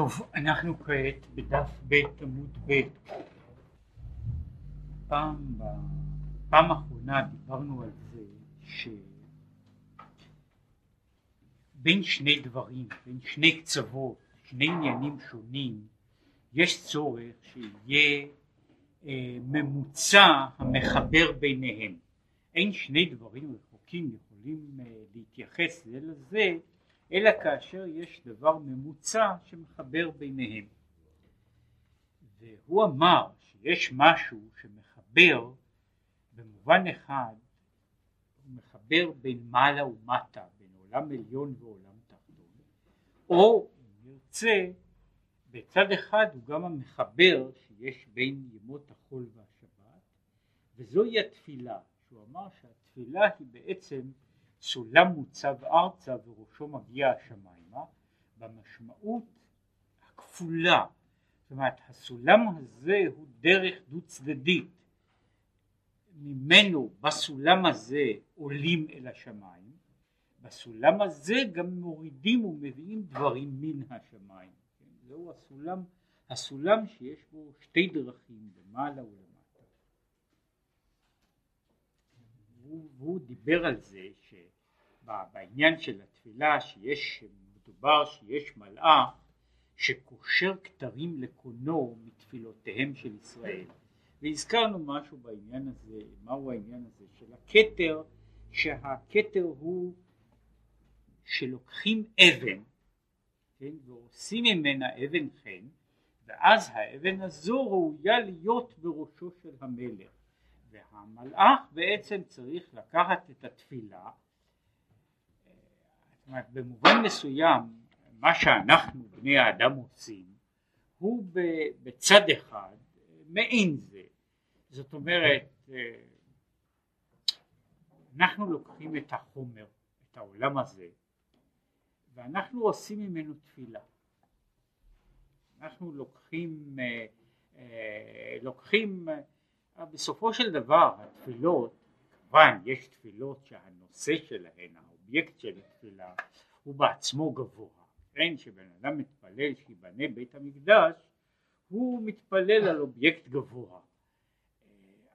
טוב, אנחנו כעת בדף ב' עמוד ב'. פעם, בפעם האחרונה דיברנו על זה שבין שני דברים, בין שני קצוות, שני עניינים שונים, יש צורך שיהיה אה, ממוצע המחבר ביניהם. אין שני דברים רחוקים יכולים אה, להתייחס זה לזה אלא כאשר יש דבר ממוצע שמחבר ביניהם. והוא אמר שיש משהו שמחבר במובן אחד, הוא מחבר בין מעלה ומטה, בין עולם עליון ועולם תחתון, או אם נרצה, בצד אחד הוא גם המחבר שיש בין ימות החול והשבת, וזוהי התפילה, שהוא אמר שהתפילה היא בעצם סולם מוצב ארצה וראשו מגיע השמיימה במשמעות הכפולה. זאת אומרת הסולם הזה הוא דרך דו צדדית ממנו בסולם הזה עולים אל השמיים. בסולם הזה גם מורידים ומביאים דברים מן השמיים. כן? זהו הסולם הסולם שיש בו שתי דרכים למעלה ולמטה. והוא דיבר על זה ש... בעניין של התפילה שיש, מדובר שיש מלאך שקושר כתרים לקונו מתפילותיהם של ישראל. והזכרנו משהו בעניין הזה, מהו העניין הזה של הכתר, שהכתר הוא שלוקחים אבן כן, ועושים ממנה אבן חן ואז האבן הזו ראויה להיות בראשו של המלך. והמלאך בעצם צריך לקחת את התפילה אומרת, במובן מסוים מה שאנחנו בני האדם עושים הוא בצד אחד מעין זה. זאת אומרת אנחנו לוקחים את החומר את העולם הזה ואנחנו עושים ממנו תפילה. אנחנו לוקחים לוקחים בסופו של דבר התפילות כמובן יש תפילות שהנושא שלהן האובייקט של התפילה הוא בעצמו גבוה, כן, שבן אדם מתפלל שיבנה בית המקדש הוא מתפלל על אובייקט גבוה.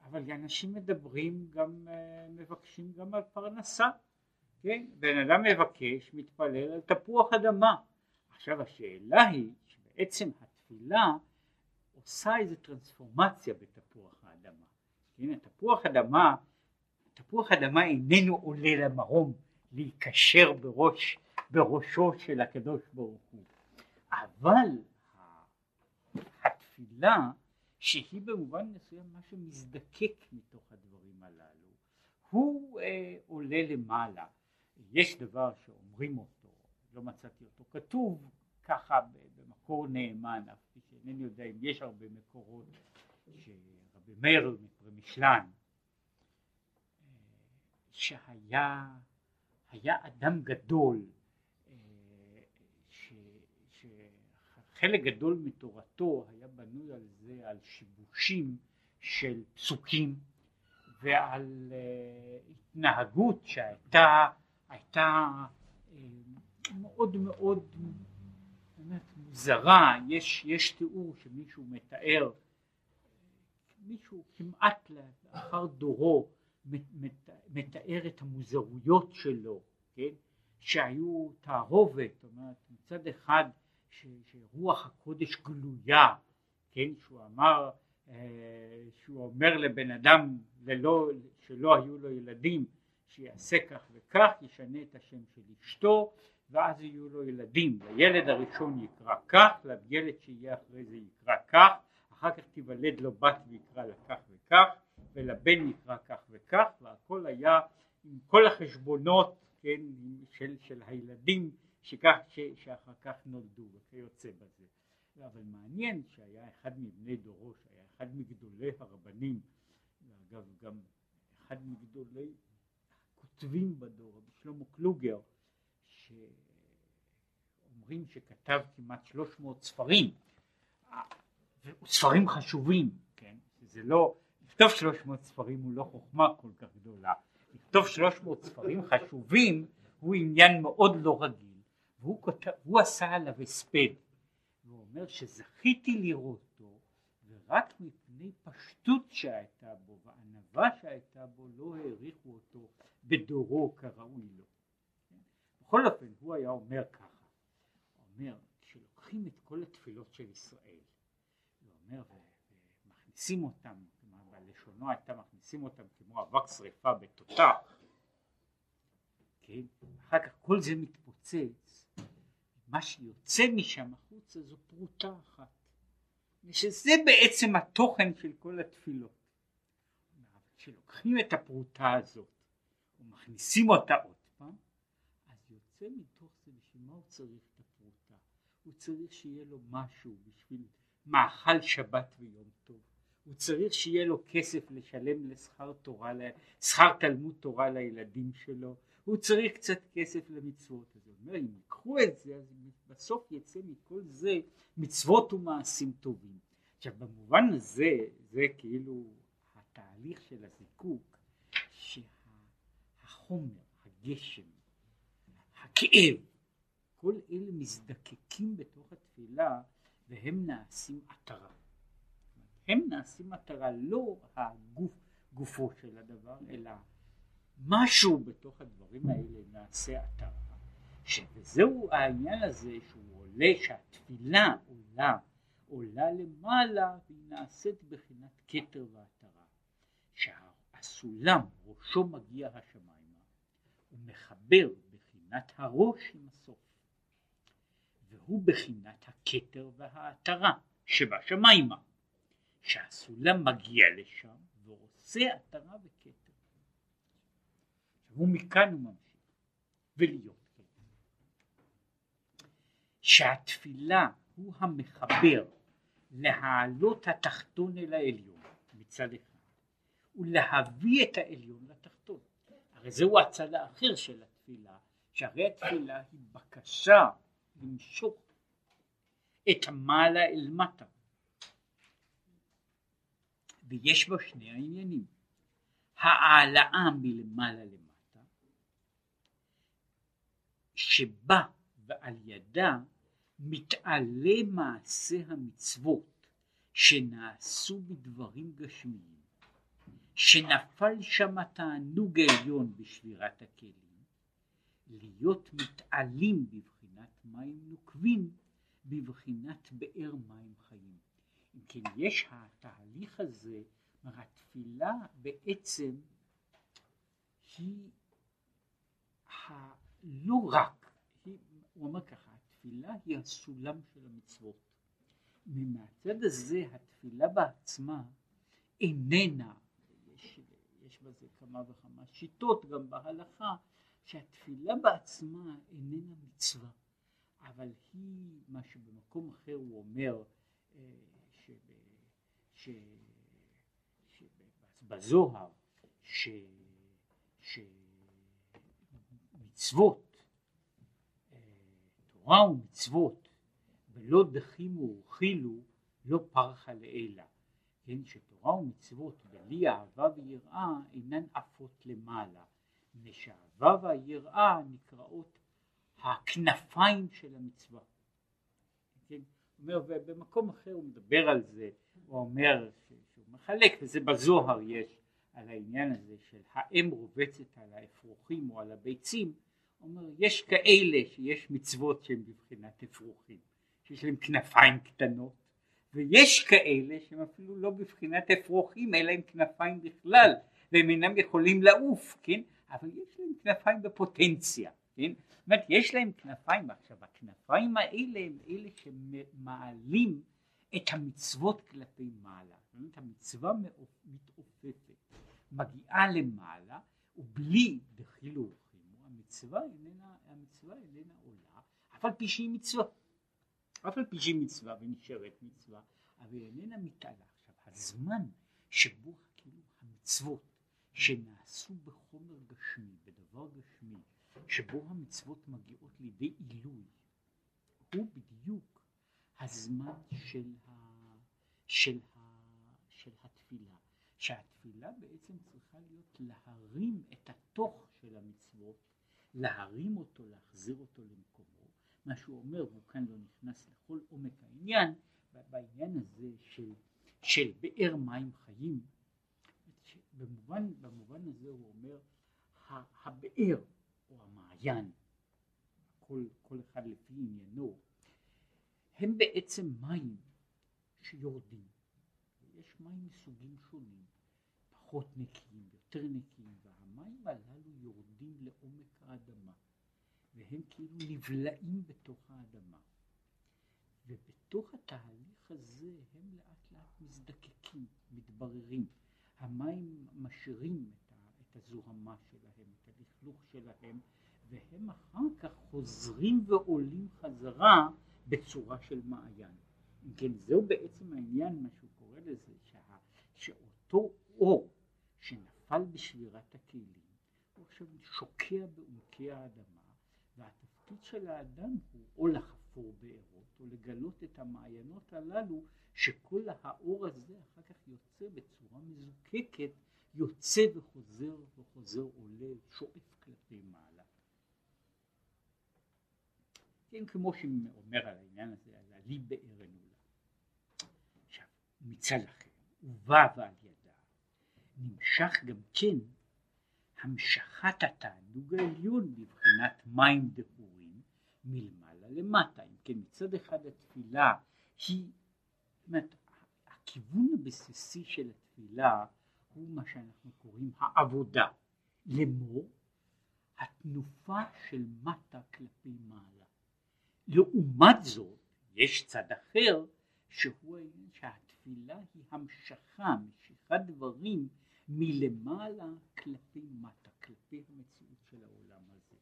אבל אנשים מדברים גם מבקשים גם על פרנסה כן, בן אדם מבקש מתפלל על תפוח אדמה. עכשיו השאלה היא שבעצם התפילה עושה איזו טרנספורמציה בתפוח האדמה. כן, התפוח אדמה תפוח אדמה איננו עולה למרום להיקשר בראש, בראשו של הקדוש ברוך הוא. אבל התפילה שהיא במובן מסוים מה שמזדקק מתוך הדברים הללו הוא אה, עולה למעלה. יש דבר שאומרים אותו, לא מצאתי אותו כתוב ככה במקור נאמן, אף פי שאינני יודע אם יש הרבה מקורות שרבי מאיר מפרמישלן אה, שהיה היה אדם גדול אה, שחלק גדול מתורתו היה בנוי על זה, על שיבושים של פסוקים ועל אה, התנהגות שהייתה הייתה אה, מאוד מאוד באמת מוזרה, יש, יש תיאור שמישהו מתאר, מישהו כמעט לאחר דורו מתאר את המוזרויות שלו, כן? שהיו תערובת, זאת אומרת מצד אחד ש, שרוח הקודש גלויה, כן? שהוא אמר, אה, שהוא אומר לבן אדם ללא, שלא היו לו ילדים שיעשה כך וכך, ישנה את השם של אשתו ואז יהיו לו ילדים, לילד הראשון יקרא כך, לילד שיהיה אחרי זה יקרא כך, אחר כך תיוולד לו בת ויקרא לה כך וכך ולבן נקרא כך וכך והכל היה עם כל החשבונות כן, של, של הילדים שכך, ש, שאחר כך נולדו וכיוצא בזה. אבל מעניין שהיה אחד מבני דורו, שהיה אחד מגדולי הרבנים, ואגב גם אחד מגדולי הכותבים בדור, רבי שלמה קלוגר, שאומרים שכתב כמעט 300 ספרים, ספרים חשובים, כן, זה לא לכתוב 300 ספרים הוא לא חוכמה כל כך גדולה, לכתוב 300 ספרים חשובים הוא עניין מאוד לא רגיל, והוא כותב, הוא עשה עליו הספד, והוא אומר שזכיתי לראותו ורק מפני פשטות שהייתה בו וענווה שהייתה בו לא העריכו אותו בדורו כראוי לו. בכל אופן הוא היה אומר ככה, הוא אומר כשלוקחים את כל התפילות של ישראל, הוא אומר ומכניסים אותם, בלשונו הייתה מכניסים אותם כמו אבק שרפה בתותח, כן, אחר כך כל זה מתפוצץ, מה שיוצא משם החוצה זו פרוטה אחת, שזה בעצם התוכן של כל התפילות. כשלוקחים את הפרוטה הזאת ומכניסים אותה עוד פעם, אז יוצא מתוך זה בשביל מה הוא צריך את הפרוטה? הוא צריך שיהיה לו משהו בשביל מאכל שבת ויום טוב. הוא צריך שיהיה לו כסף לשלם לשכר תורה, שכר תלמוד תורה לילדים שלו, הוא צריך קצת כסף למצוות. אז הוא אומר, אם ייקחו את זה, אז בסוף יצא מכל זה מצוות ומעשים טובים. עכשיו במובן הזה, זה כאילו התהליך של הזיקוק, שהחומר, הגשם, הכאב, כל אלה מזדקקים בתוך התפילה והם נעשים עטרה. הם נעשים מטרה, לא הגוף, גופו של הדבר, אלא משהו בתוך הדברים האלה נעשה עטרה, וזהו העניין הזה שהוא עולה, שהתפילה עולה, עולה למעלה והיא נעשית בחינת כתר ועטרה, שהסולם ראשו מגיע השמיימה, הוא מחבר בחינת הראש עם הסוף, והוא בחינת הכתר והעטרה שבשמיימה. שהסולם מגיע לשם ועושה עטרה וכתר. ומכאן הוא ממשיך, ולהיות. שהתפילה הוא המחבר להעלות התחתון אל העליון מצד אחד, ולהביא את העליון לתחתון. הרי זהו הצד האחר של התפילה, שהרי התפילה היא בקשה למשוך את המעלה אל מטה. ויש בו שני העניינים. העלאה מלמעלה למטה שבה ועל ידה מתעלה מעשה המצוות שנעשו בדברים גשמיים שנפל שם התענוג העליון בשבירת הכלים להיות מתעלים בבחינת מים נוקבים בבחינת באר מים חיים אם כן יש התהליך הזה, התפילה בעצם היא ה... לא רק, היא, הוא אומר ככה, התפילה היא הסולם של המצוות. ומהצד הזה התפילה בעצמה איננה, יש, יש בזה כמה וכמה שיטות גם בהלכה, שהתפילה בעצמה איננה מצווה, אבל היא מה שבמקום אחר הוא אומר אה, שבזוהר שמצוות, אה, תורה ומצוות, ולא דחימו ורכילו, לא פרחה לעילה. כן, שתורה ומצוות בלי אהבה ויראה אינן עפות למעלה, מפני שהאהבה והיראה נקראות הכנפיים של המצווה. כן, אומר, ובמקום אחר הוא מדבר על זה, הוא אומר שהוא מחלק, וזה בזוהר יש על העניין הזה של האם רובצת על האפרוחים או על הביצים, הוא אומר יש כאלה שיש מצוות שהן בבחינת אפרוחים, שיש להם כנפיים קטנות, ויש כאלה שהם אפילו לא בבחינת אפרוחים אלא עם כנפיים בכלל, והם אינם יכולים לעוף, כן? אבל יש להם כנפיים בפוטנציה, כן? זאת אומרת יש להם כנפיים, עכשיו הכנפיים האלה הם אלה שמעלים את המצוות כלפי מעלה, זאת אומרת המצווה מתעופפת, מגיעה למעלה ובלי דחילו ורחימו, המצווה המצווה איננה עולה, אף על פי שהיא מצווה, אף על פי שהיא מצווה ונשארת מצווה, אבל איננה מתעלה. עכשיו הזמן שבו כאילו המצוות שנעשו בחומר גשמי, בדבר גשמי, שבו המצוות מגיעות לידי עילוי, הוא בדיוק הזמן של, ה, של, ה, של התפילה, שהתפילה בעצם צריכה להיות להרים את התוך של המצוות, להרים אותו, להחזיר אותו למקומו, מה שהוא אומר, והוא כאן לא נכנס לכל עומק העניין, בעניין הזה של, של באר מים חיים, במובן, במובן הזה הוא אומר, הבאר או המעיין, כל, כל אחד לפי עניינו, הם בעצם מים שיורדים. יש מים מסוגים שונים, פחות נקיים, יותר נקיים, והמים הללו יורדים לעומק האדמה, והם כאילו נבלעים בתוך האדמה. ובתוך התהליך הזה הם לאט לאט מזדקקים, מתבררים. המים משאירים את הזוהמה שלהם, את הלכלוך שלהם, והם אחר כך חוזרים ועולים חזרה בצורה של מעיין. אם כן, זהו בעצם העניין, מה שהוא קורא לזה, שה, שאותו אור שנפל בשבירת הכלים, הוא עכשיו שוקע בעומקי האדמה, והתפקיד של האדם הוא או לחפור בארות, או לגלות את המעיינות הללו, שכל האור הזה אחר כך יוצא בצורה מזוקקת, יוצא וחוזר וחוזר עולה, שואף כלפי מעלה. כן, כמו שאומר על העניין הזה, על עלי באר ענולה. עכשיו, מצד אחר, ובא ועל ידה, נמשך גם כן המשכת התענוג העליון בבחינת מים דהורים מלמעלה למטה. אם כן, מצד אחד התפילה היא, זאת אומרת, הכיוון הבסיסי של התפילה הוא מה שאנחנו קוראים העבודה. לאמור, התנופה של מטה כלפי מעלה. לעומת זאת, יש צד אחר, שהוא שהתפילה היא המשכה, משיכת דברים מלמעלה כלפי מטה, כלפי המציאות של העולם הזה.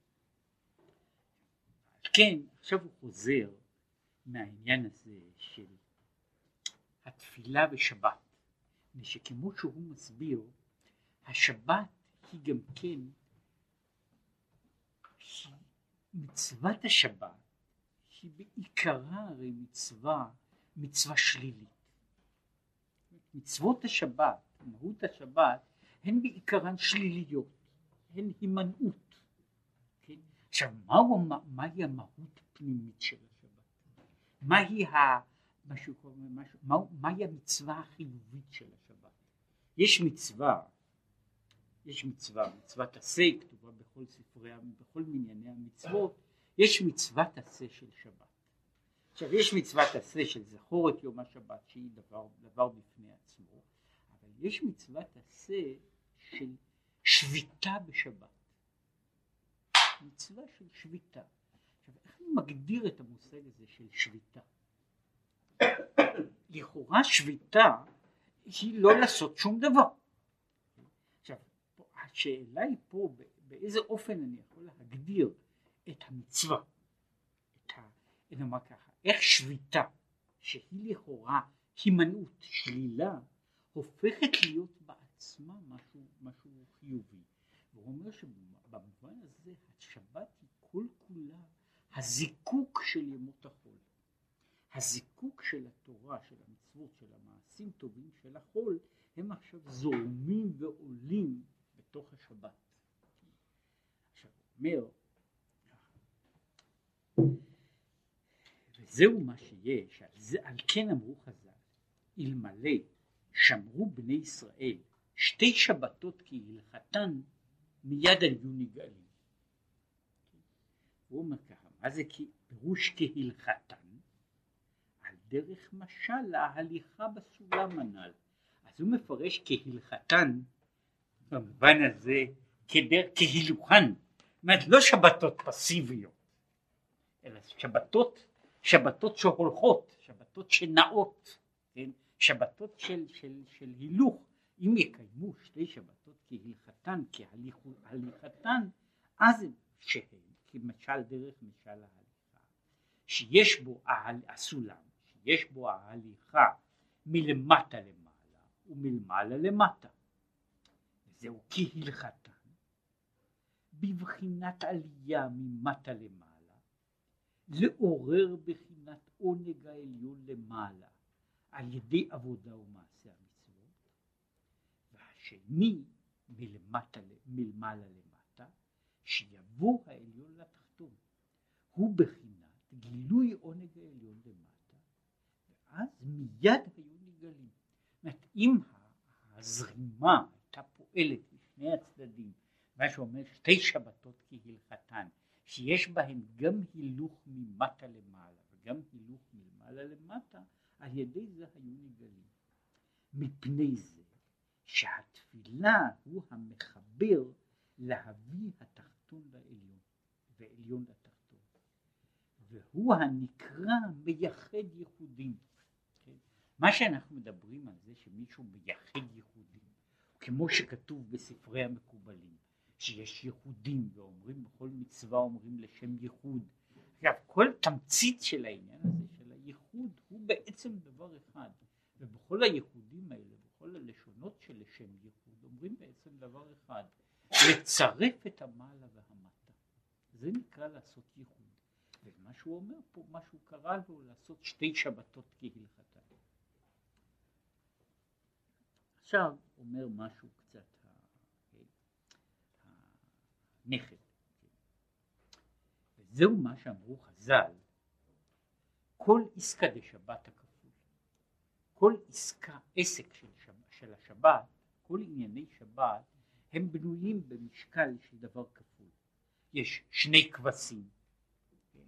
כן, עכשיו הוא חוזר מהעניין הזה של התפילה ושבת, שכמו שהוא מסביר, השבת היא גם כן, מצוות השבת היא בעיקרה הרי מצווה, מצווה שלילית. מצוות השבת, מהות השבת, הן בעיקרן שליליות, הן הימנעות. כן? עכשיו, מהו, מהי המהות הפנימית של השבת? מהי, ה, משהו, משהו, מה, מהי המצווה החיובית של השבת? יש מצווה, יש מצווה, מצוות עשה כתובה בכל ספרי, בכל מנייני המצוות, יש מצוות עשה של שבת. עכשיו יש מצוות עשה של זכור את יום השבת שהיא דבר, דבר בפני עצמו, אבל יש מצוות עשה של שביתה בשבת. מצווה של שביתה. עכשיו איך אני מגדיר את המושג הזה של שביתה? לכאורה שביתה היא לא לעשות שום דבר. עכשיו השאלה היא פה באיזה אופן אני יכול להגדיר את המצווה, את ה... נאמר ככה, איך שביתה שהיא לכאורה הימנעות, שלילה, הופכת להיות בעצמה משהו, משהו חיובי. והוא אומר שבמובן הזה השבת היא כל כולה הזיקוק של ימות החול. הזיקוק של התורה, של המצוות, של המעשים טובים של החול, הם עכשיו זורמים ועולים בתוך השבת. עכשיו הוא אומר וזהו מה שיש, על, זה, על כן אמרו חז"ל, אלמלא שמרו בני ישראל שתי שבתות כהלכתן, מיד היו נגאלים. הוא אומר ככה, מה זה פירוש כהלכתן? על דרך משל להליכה בסולם הנ"ל. אז הוא מפרש כהלכתן, במובן הזה, כדר, כהילוכן, זאת אומרת לא שבתות פסיביות, אלא שבתות שבתות שהולכות, שבתות שנעות, כן? שבתות של, של, של הילוך, אם יקיימו שתי שבתות כהלכתן, כהליכתן, אז שהן, כמשל דרך משל ההליכה, שיש בו הסולם, שיש בו ההליכה מלמטה למעלה ומלמעלה למטה. זהו כהלכתן, בבחינת עלייה ממטה למעלה. לעורר בחינת עונג העליון למעלה על ידי עבודה ומעשה המצוות והשני מלמטה, מלמעלה למטה שיבוא העליון לתחתון הוא בחינת גילוי עונג העליון למטה, ואז מיד היו נגלים. זאת אם הזרימה הייתה פועלת משני הצדדים, מה שאומר שתי שבתות כהלכתן, שיש בהן גם הילוך ממטה למעלה וגם הילוך מלמעלה למטה, על ידי זה היו נגלים. מפני זה שהתפילה הוא המחבר להביא התחתון לעליון ועליון לתחתון והוא הנקרא מייחד ייחודים כן? מה שאנחנו מדברים על זה שמישהו מייחד ייחודים כמו שכתוב בספרי המקובלים שיש ייחודים ואומרים בכל מצווה אומרים לשם ייחוד. עכשיו כל תמצית של העניין הזה של הייחוד הוא בעצם דבר אחד. ובכל הייחודים האלה בכל הלשונות של לשם ייחוד אומרים בעצם דבר אחד לצרף את המעלה והמטה. זה נקרא לעשות ייחוד. ומה שהוא אומר פה מה שהוא קרא לו לעשות שתי שבתות כהלכתה. עכשיו אומר משהו קצת הנכד וזהו מה שאמרו חז"ל. כל עסקא דשבת הכפול כל עסקה עסק של, שב, של השבת כל ענייני שבת הם בנויים במשקל של דבר כפול. יש שני כבשים, כן?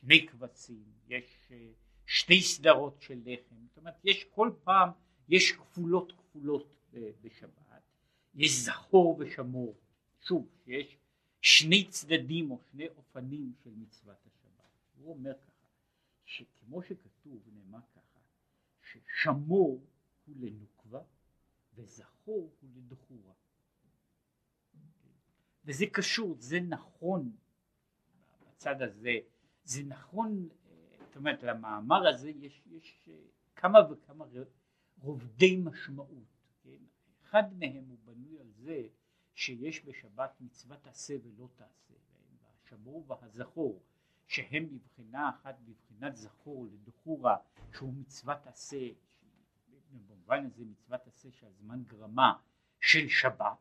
שני כבשים, יש אה, שתי סדרות של לחם, זאת אומרת יש כל פעם, יש כפולות כפולות בשבת, יש זכור ושמור, שוב, יש שני צדדים או שני אופנים של מצוות השבת. הוא אומר ככה, שכמו שכתוב, נאמר ככה, ששמור הוא לנוקבה וזכור הוא לדחורה. וזה קשור, זה נכון בצד הזה, זה נכון, זאת אומרת למאמר הזה יש, יש כמה וכמה רובדי משמעות, כן? אחד מהם הוא בנוי על זה שיש בשבת מצוות עשה ולא תעשה, והשמור והזכור שהם בבחינה אחת בבחינת זכור לדחורה שהוא מצוות עשה, במובן הזה מצוות עשה שהזמן גרמה של שבת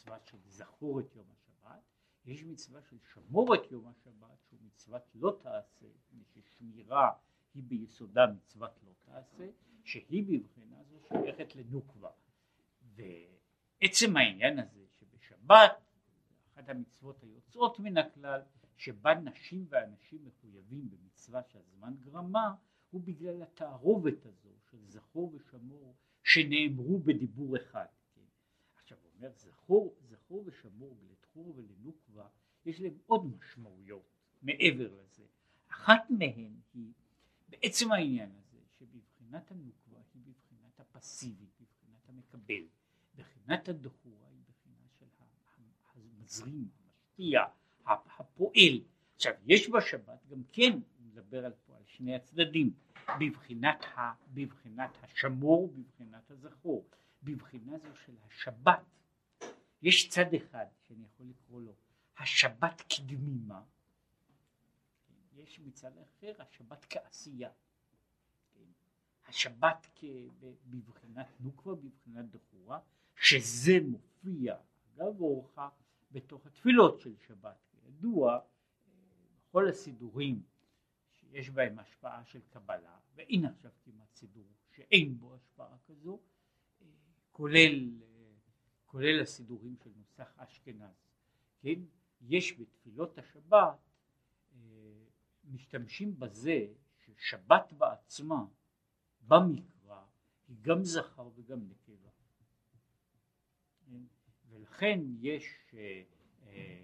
מצווה של זכור את יום השבת, יש מצווה של שמור את יום השבת שהוא מצוות לא תעשה, ששמירה היא ביסודה מצוות לא תעשה, שהיא בבחינה זו שייכת לנוקבה. ועצם העניין הזה שבשבת, אחת המצוות היוצאות מן הכלל, שבה נשים ואנשים מחויבים במצווה שהזמן גרמה, הוא בגלל התערובת הזו של זכור ושמור שנאמרו בדיבור אחד. אומר זכור, זכור ושמור לתחור ולנוקבה יש להם עוד משמעויות מעבר לזה. אחת מהן היא בעצם העניין הזה שבבחינת הנוקבה היא בבחינת הפסיבי, בבחינת המקבל, בבחינת הדחורה המזרים, המשפיע, הפועל. עכשיו יש בשבת גם כן, מדבר על פה על שני הצדדים, בבחינת, ה, בבחינת השמור, בבחינת הזכור, בבחינה זו של השבת יש צד אחד שאני יכול לקרוא לו השבת כדמימה, יש מצד אחר השבת כעשייה, השבת בבחינת נוקבה, בבחינת דחורה, שזה מופיע אגב אורחה בתוך התפילות של שבת, כידוע בכל הסידורים שיש בהם השפעה של קבלה, ואין עכשיו כמעט סידור שאין בו השפעה כזו, כולל כולל הסידורים של נוסח אשכנז, כן? יש בתפילות השבת אה, משתמשים בזה ששבת בעצמה במקרא היא גם זכר וגם נקבה. כן? ולכן יש אה, אה,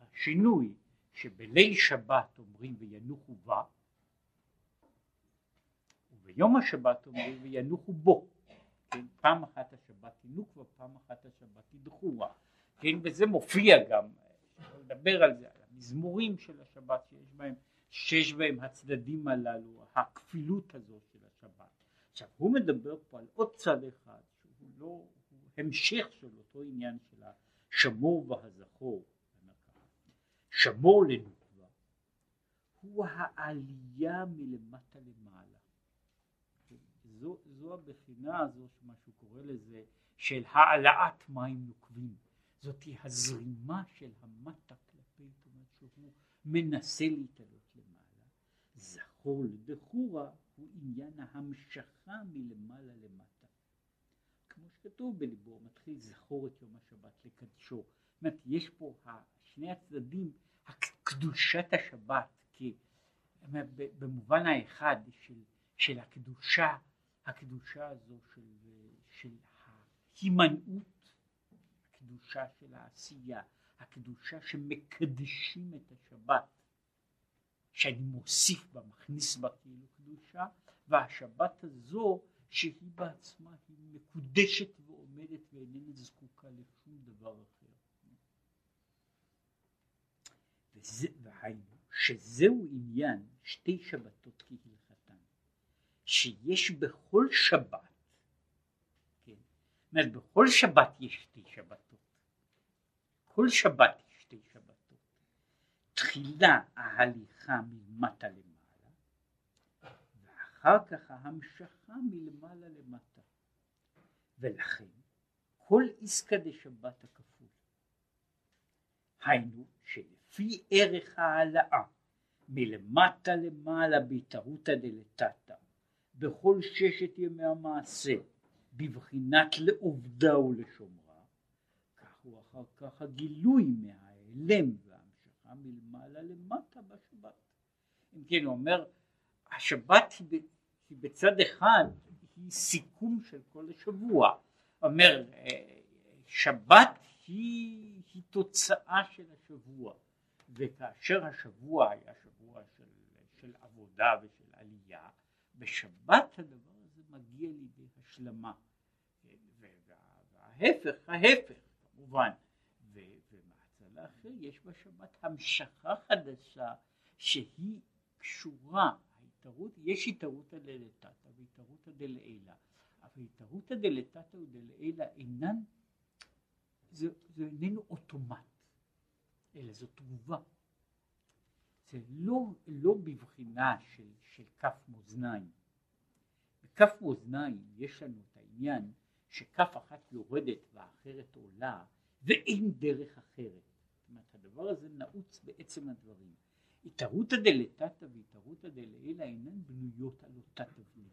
השינוי שבליל שבת אומרים וינוחו בה וביום השבת אומרים וינוחו בו כן? פעם אחת השבת היא נוקבה, פעם אחת השבת היא דחורה, כן? וזה מופיע גם, לדבר על זה, על המזמורים של השבת שיש בהם, שיש בהם הצדדים הללו, הכפילות הזו של השבת. עכשיו הוא מדבר פה על עוד צד אחד שהוא לא, המשך של אותו עניין של השמור והזכור, שמור לנוקבה, הוא העלייה מלמטה למעלה. זו, זו הבחינה הזו, מה שהוא קורא לזה, של העלאת מים נוקבים. זאתי הזרימה של המטה כלפי, זאת שהוא מנסה להתעלות למטה. זכור לדחורה הוא עניין ההמשכה מלמעלה למטה. כמו שכתוב בליבו, מתחיל זכור את יום השבת לקדשו. זאת אומרת, יש פה שני הצדדים, קדושת השבת, כי במובן האחד של, של הקדושה, הקדושה הזו של, של ההימנעות, הקדושה של העשייה, הקדושה שמקדשים את השבת, שאני מוסיף בה, מכניס בה כאילו קדושה, והשבת הזו שהיא בעצמה היא מקודשת ועומדת ואיננה זקוקה לשום דבר אחר. וזה, והיינו, שזהו עניין שתי שבתות כהלכתן, שיש בכל שבת, כן, זאת אומרת בכל שבת יש שתי שבתות, כל שבת יש שתי שבתות, תחילה ההליכה מלמטה למעלה, ואחר כך ההמשכה מלמעלה למטה, ולכן כל עסקא דשבת הכפול, היינו שלפי ערך ההעלאה מלמטה למעלה בהתערותא דלתתא בכל ששת ימי המעשה בבחינת לעובדה ולשומרה כך הוא אחר כך הגילוי מההיעלם וההמשכה מלמעלה למטה בשבת. אם כן הוא אומר השבת היא, היא בצד אחד היא סיכום של כל השבוע. אומר אה, שבת היא, היא תוצאה של השבוע וכאשר השבוע היה שבוע של, של עבודה ושל עלייה, בשבת הדבר הזה מגיע לידי השלמה. וההפך, ההפך כמובן. ומהצד האחר יש בשבת המשכה חדשה שהיא קשורה, ההתערות, יש התערותא דלתתא והתערותא דלעילא, אבל התערותא דלתתא ודלעילא אינן, זה, זה איננו אוטומט. אלא זו תגובה. זה לא, לא בבחינה של, של כף מאזניים. בכף מאזניים יש לנו את העניין שכף אחת יורדת והאחרת עולה ואין דרך אחרת. זאת אומרת הדבר הזה נעוץ בעצם הדברים. התערותא דלתתא והתערותא דלעילא אינן בנויות על אותה תבנית,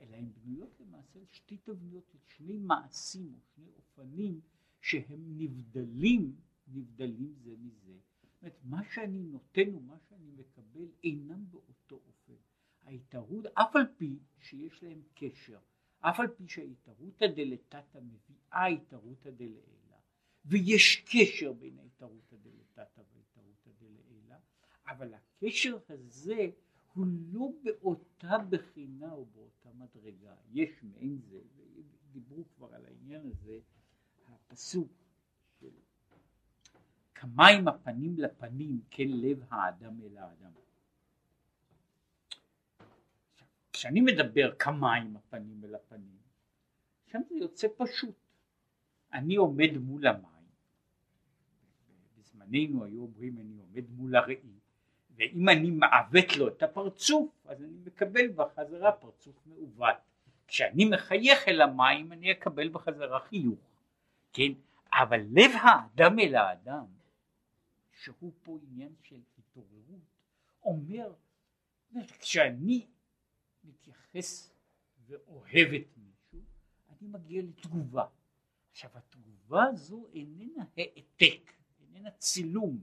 אלא הן בנויות למעשה על שתי תבניות, שני מעשים או שני אופנים שהם נבדלים נבדלים זה מזה. זאת אומרת, מה שאני נותן ומה שאני מקבל אינם באותו אופן. ההתערות, אף על פי שיש להם קשר, אף על פי שההתערותא דלתתא מביאה התערותא דלעילא, ויש קשר בין ההתערותא דלתתא אבל הקשר הזה הוא לא באותה בחינה או באותה מדרגה. יש מעין זה, ודיברו כבר על העניין הזה, הפסוק כמים הפנים לפנים כן לב האדם אל האדם. כשאני מדבר כמים הפנים אל הפנים, שם זה יוצא פשוט. אני עומד מול המים, בזמננו היו אומרים אני עומד מול הראי, ואם אני מעוות לו את הפרצוף, אז אני מקבל בחזרה פרצוף מעוות. כשאני מחייך אל המים אני אקבל בחזרה חיוך, כן? אבל לב האדם אל האדם שהוא פה עניין של התעוררות, אומר, כשאני מתייחס ואוהב את מישהו, אני מגיע לתגובה. עכשיו התגובה הזו איננה העתק, איננה צילום,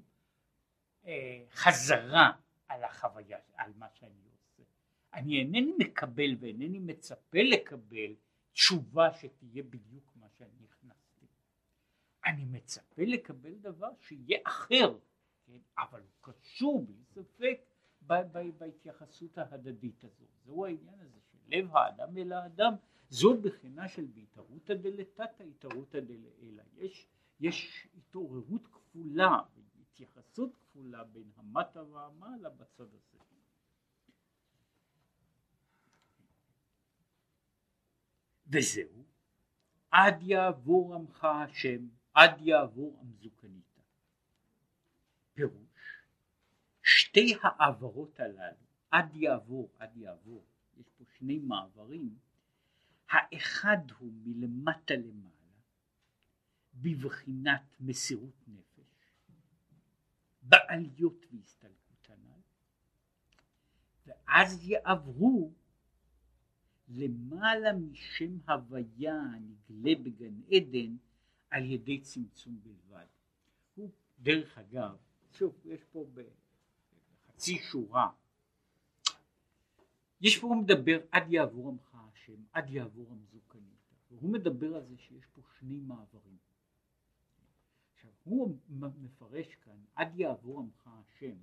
חזרה על החוויה, על מה שאני עושה. אני אינני מקבל ואינני מצפה לקבל תשובה שתהיה בדיוק מה שאני הכנסתי. אני מצפה לקבל דבר שיהיה אחר כן? אבל הוא קשור בלי ספק בהתייחסות ההדדית הזו. זהו העניין הזה של לב האדם אל האדם, זו בחינה של בהתערותא דלתתא התערותא דלעילא. יש, יש התעוררות כפולה, התייחסות כפולה בין המטה והמעלה בצד הזה. וזהו, עד יעבור עמך השם, עד יעבור המזוקנית. פירוש שתי העברות הללו עד יעבור עד יעבור יש פה שני מעברים האחד הוא מלמטה למעלה בבחינת מסירות נפש בעליות והסתלקות הנ"ל ואז יעברו למעלה משם הוויה הנגלה בגן עדן על ידי צמצום בלבד. הוא דרך אגב, שוב יש פה בחצי שורה, יש פה הוא מדבר עד יעבור עמך השם, עד יעבור עמזו קנית, והוא מדבר על זה שיש פה שני מעברים. עכשיו הוא מפרש כאן עד יעבור עמך השם,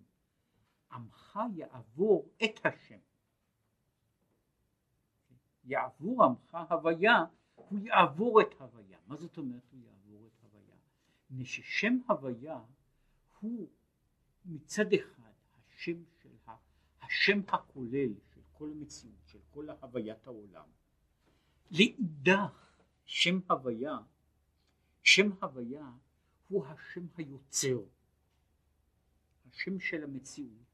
עמך יעבור את השם. יעבור עמך הוויה, הוא יעבור את הוויה. מה זאת אומרת הוא יעבור את הוויה? מפני ששם הוויה הוא מצד אחד השם של ה... השם הכולל של כל המציאות, של כל הוויית העולם. לאידך שם הוויה, שם הוויה הוא השם היוצר, השם של המציאות,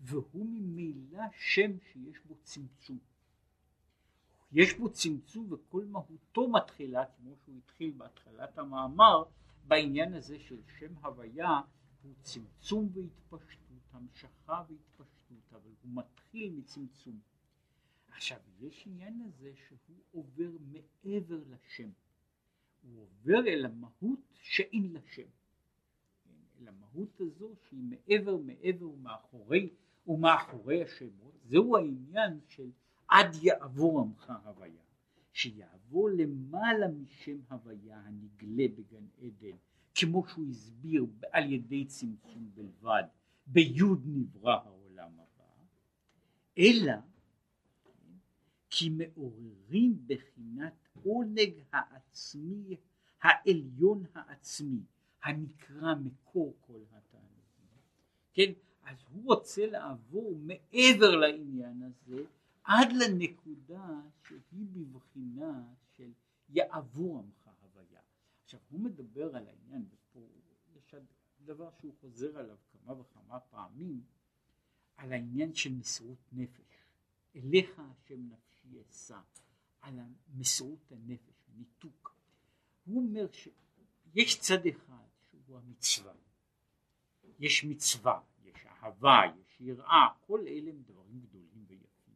והוא ממילא שם שיש בו צמצום. יש בו צמצום וכל מהותו מתחילה, כמו שהוא התחיל בהתחלת המאמר, בעניין הזה של שם הוויה הוא צמצום והתפשטות, המשכה והתפשטות, אבל הוא מתחיל מצמצום. עכשיו, יש עניין לזה שהוא עובר מעבר לשם. הוא עובר אל המהות שאין לה שם. אל המהות הזו שהיא מעבר, מעבר ומאחורי, ומאחורי השמות. זהו העניין של עד יעבור עמך הוויה, שיעבור למעלה משם הוויה הנגלה בגן עדן, כמו שהוא הסביר על ידי צמצום בלבד, ביוד נברא העולם הבא, אלא כי מעוררים בחינת עונג העצמי העליון העצמי, הנקרא מקור כל התענוגים. כן, אז הוא רוצה לעבור מעבר לעניין הזה עד לנקודה שהיא בבחינה של יעבור עמך הוויה. עכשיו הוא מדבר על העניין, ופה יש דבר שהוא חוזר עליו כמה וכמה פעמים, על העניין של מסירות נפש. אליך השם נפשי אשא, על מסירות הנפש, ניתוק. הוא אומר שיש צד אחד שהוא המצווה, יש מצווה, יש אהבה, יש יראה, כל אלה הם דברים גדולים ויפים.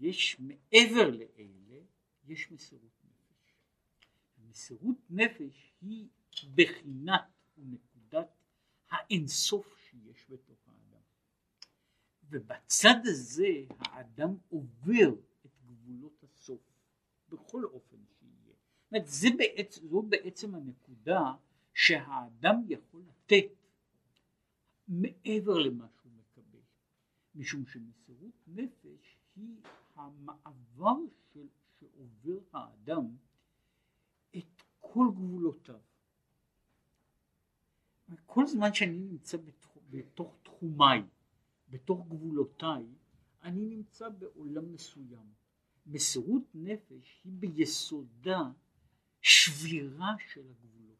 יש מעבר לאלה, יש מסירות נפש. מסירות נפש היא בחינת ונקודת האינסוף שיש בתוך האדם. ובצד הזה האדם עובר את גבולות בכל אופן שיהיה. זאת בעצם, זו בעצם הנקודה שהאדם יכול לתת מעבר למה שהוא מקבל, משום שמסירות נפש היא המעבר של, שעובר האדם את כל גבולותיו. כל זמן שאני נמצא בתוך, בתוך תחומיי, בתוך גבולותיי, אני נמצא בעולם מסוים. מסירות נפש היא ביסודה שבירה של הגבולות.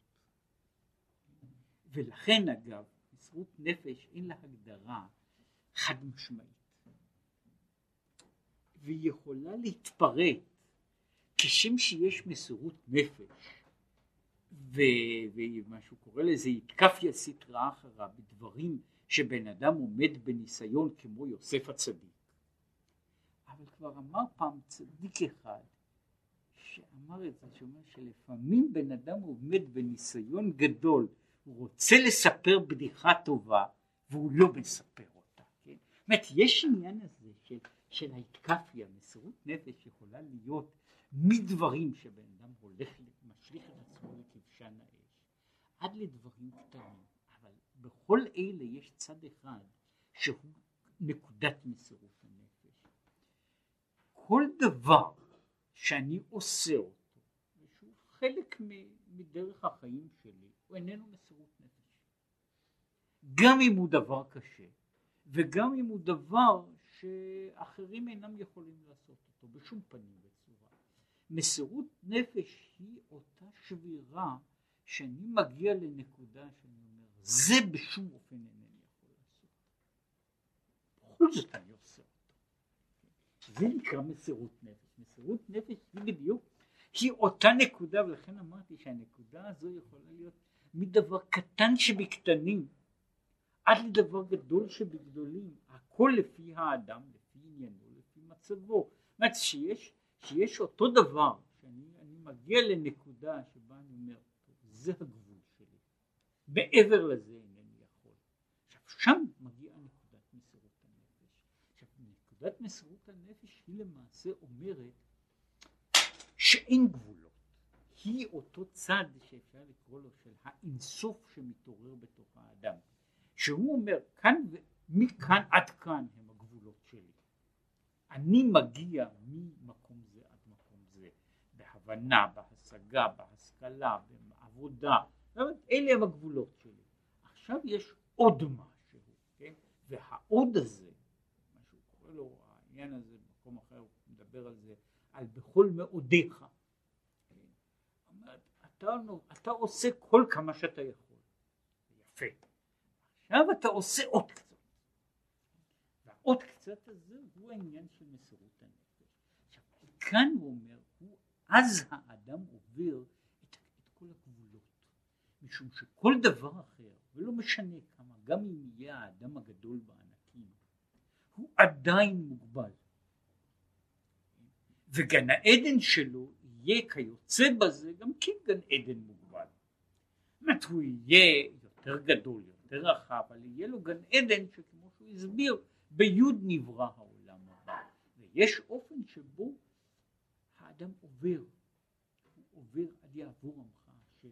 ולכן אגב, מסירות נפש אין לה הגדרה חד משמעית. והיא יכולה להתפרט כשם שיש מסירות נפש ומה שהוא קורא לזה יתקפיה סטרא אחרא בדברים שבן אדם עומד בניסיון כמו יוסף הצדיק אבל כבר אמר פעם צדיק אחד שאמר את זה, שאומר שלפעמים בן אדם עומד בניסיון גדול, הוא רוצה לספר בדיחה טובה והוא לא מספר אותה, כן? זאת אומרת, יש עניין הזה של של ההתקפיה, מסירות נפש יכולה להיות מדברים שבן אדם הולך, משליך את עצמו לכבשן האש, עד לדברים קטנים, אבל בכל אלה יש צד אחד שהוא נקודת מסירות. כל דבר שאני עושה אותו, ושהוא חלק מדרך החיים שלי, הוא איננו מסירות נפש. גם אם הוא דבר קשה, וגם אם הוא דבר שאחרים אינם יכולים לעשות אותו בשום פנים וצורה. מסירות נפש היא אותה שבירה שאני מגיע לנקודה שאני אומר זה בשום אופן אינני יכול לעשות. בכל זאת אני עושה. זה נקרא מסירות נפש. מסירות נפש היא בדיוק, היא אותה נקודה ולכן אמרתי שהנקודה הזו יכולה להיות מדבר קטן שבקטנים עד לדבר גדול שבגדולים, הכל לפי האדם, לפי עניינו, לפי מצבו. זאת אומרת שיש, שיש אותו דבר, שאני מגיע לנקודה שבה אני אומר, זה הגבול שלי, מעבר לזה אינני יכול. עכשיו שם מגיעה נקודת מסירות הנפש. נקודת מסירות הנפש היא למעשה אומרת שאין גבולות. היא אותו צד שאפשר לקרוא לו של האינסוף שמתעורר בתוך האדם. שהוא אומר כאן מכאן עד כאן הם הגבולות שלי. אני מגיע ממקום זה עד מקום זה, בהבנה, בהשגה, בהשכלה, בעבודה, אלה הם הגבולות שלי. עכשיו יש עוד משהו, כן? והעוד הזה, מה שהוא קורא לו, העניין הזה, במקום אחר הוא מדבר על זה, על בכל מאודיך. אתה, אתה עושה כל כמה שאתה יכול. יפה. עכשיו אתה עושה עוד קצת. והעוד קצת הזה הוא העניין של מסירות הנפש. עכשיו, כאן הוא אומר, הוא, אז האדם עובר את, את כל הגבולות. משום שכל דבר אחר, ולא משנה כמה, גם אם יהיה האדם הגדול בענקים, הוא עדיין מוגבל. וגן העדן שלו יהיה כיוצא בזה גם כן גן עדן מוגבל. זאת אומרת הוא יהיה יותר גדול, יותר רחב, אבל יהיה לו גן עדן שכמו שהוא הסביר, ביוד נברא העולם הבא. ויש אופן שבו האדם עובר, הוא עובר עד יעבור עמך השם.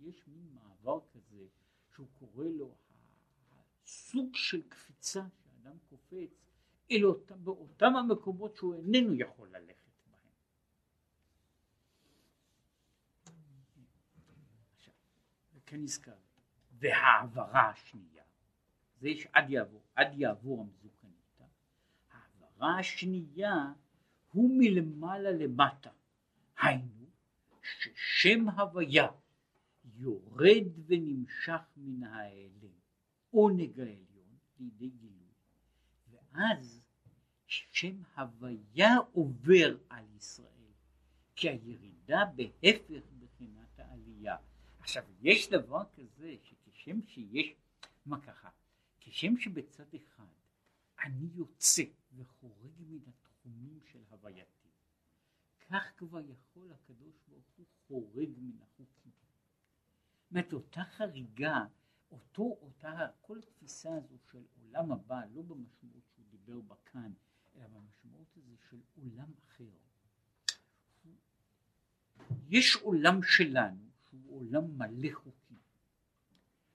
יש מין מעבר כזה שהוא קורא לו הסוג של קפיצה שהאדם קופץ אל אותם, באותם המקומות שהוא איננו יכול ללכת. כנזכר, והעברה השנייה, זה יש עד יעבור, עד יעבור המזוקניתא, העברה השנייה הוא מלמעלה למטה, היינו ששם הוויה יורד ונמשך מן האלם, עונג העליון לידי גילוי, ואז שם הוויה עובר על ישראל, כי הירידה בהפך בחינת העלייה. עכשיו יש דבר כזה שכשם שיש, מה ככה, כשם שבצד אחד אני יוצא וחורג מן התחומים של הווייתי, כך כבר יכול הקדוש ברוך הוא חורג מן החוקים. זאת אותה חריגה, אותו, אותה, כל התפיסה הזו של עולם הבא, לא במשמעות שהוא דיבר בה כאן, אלא במשמעות הזו של עולם אחר. יש עולם שלנו שהוא עולם מלא חוקים.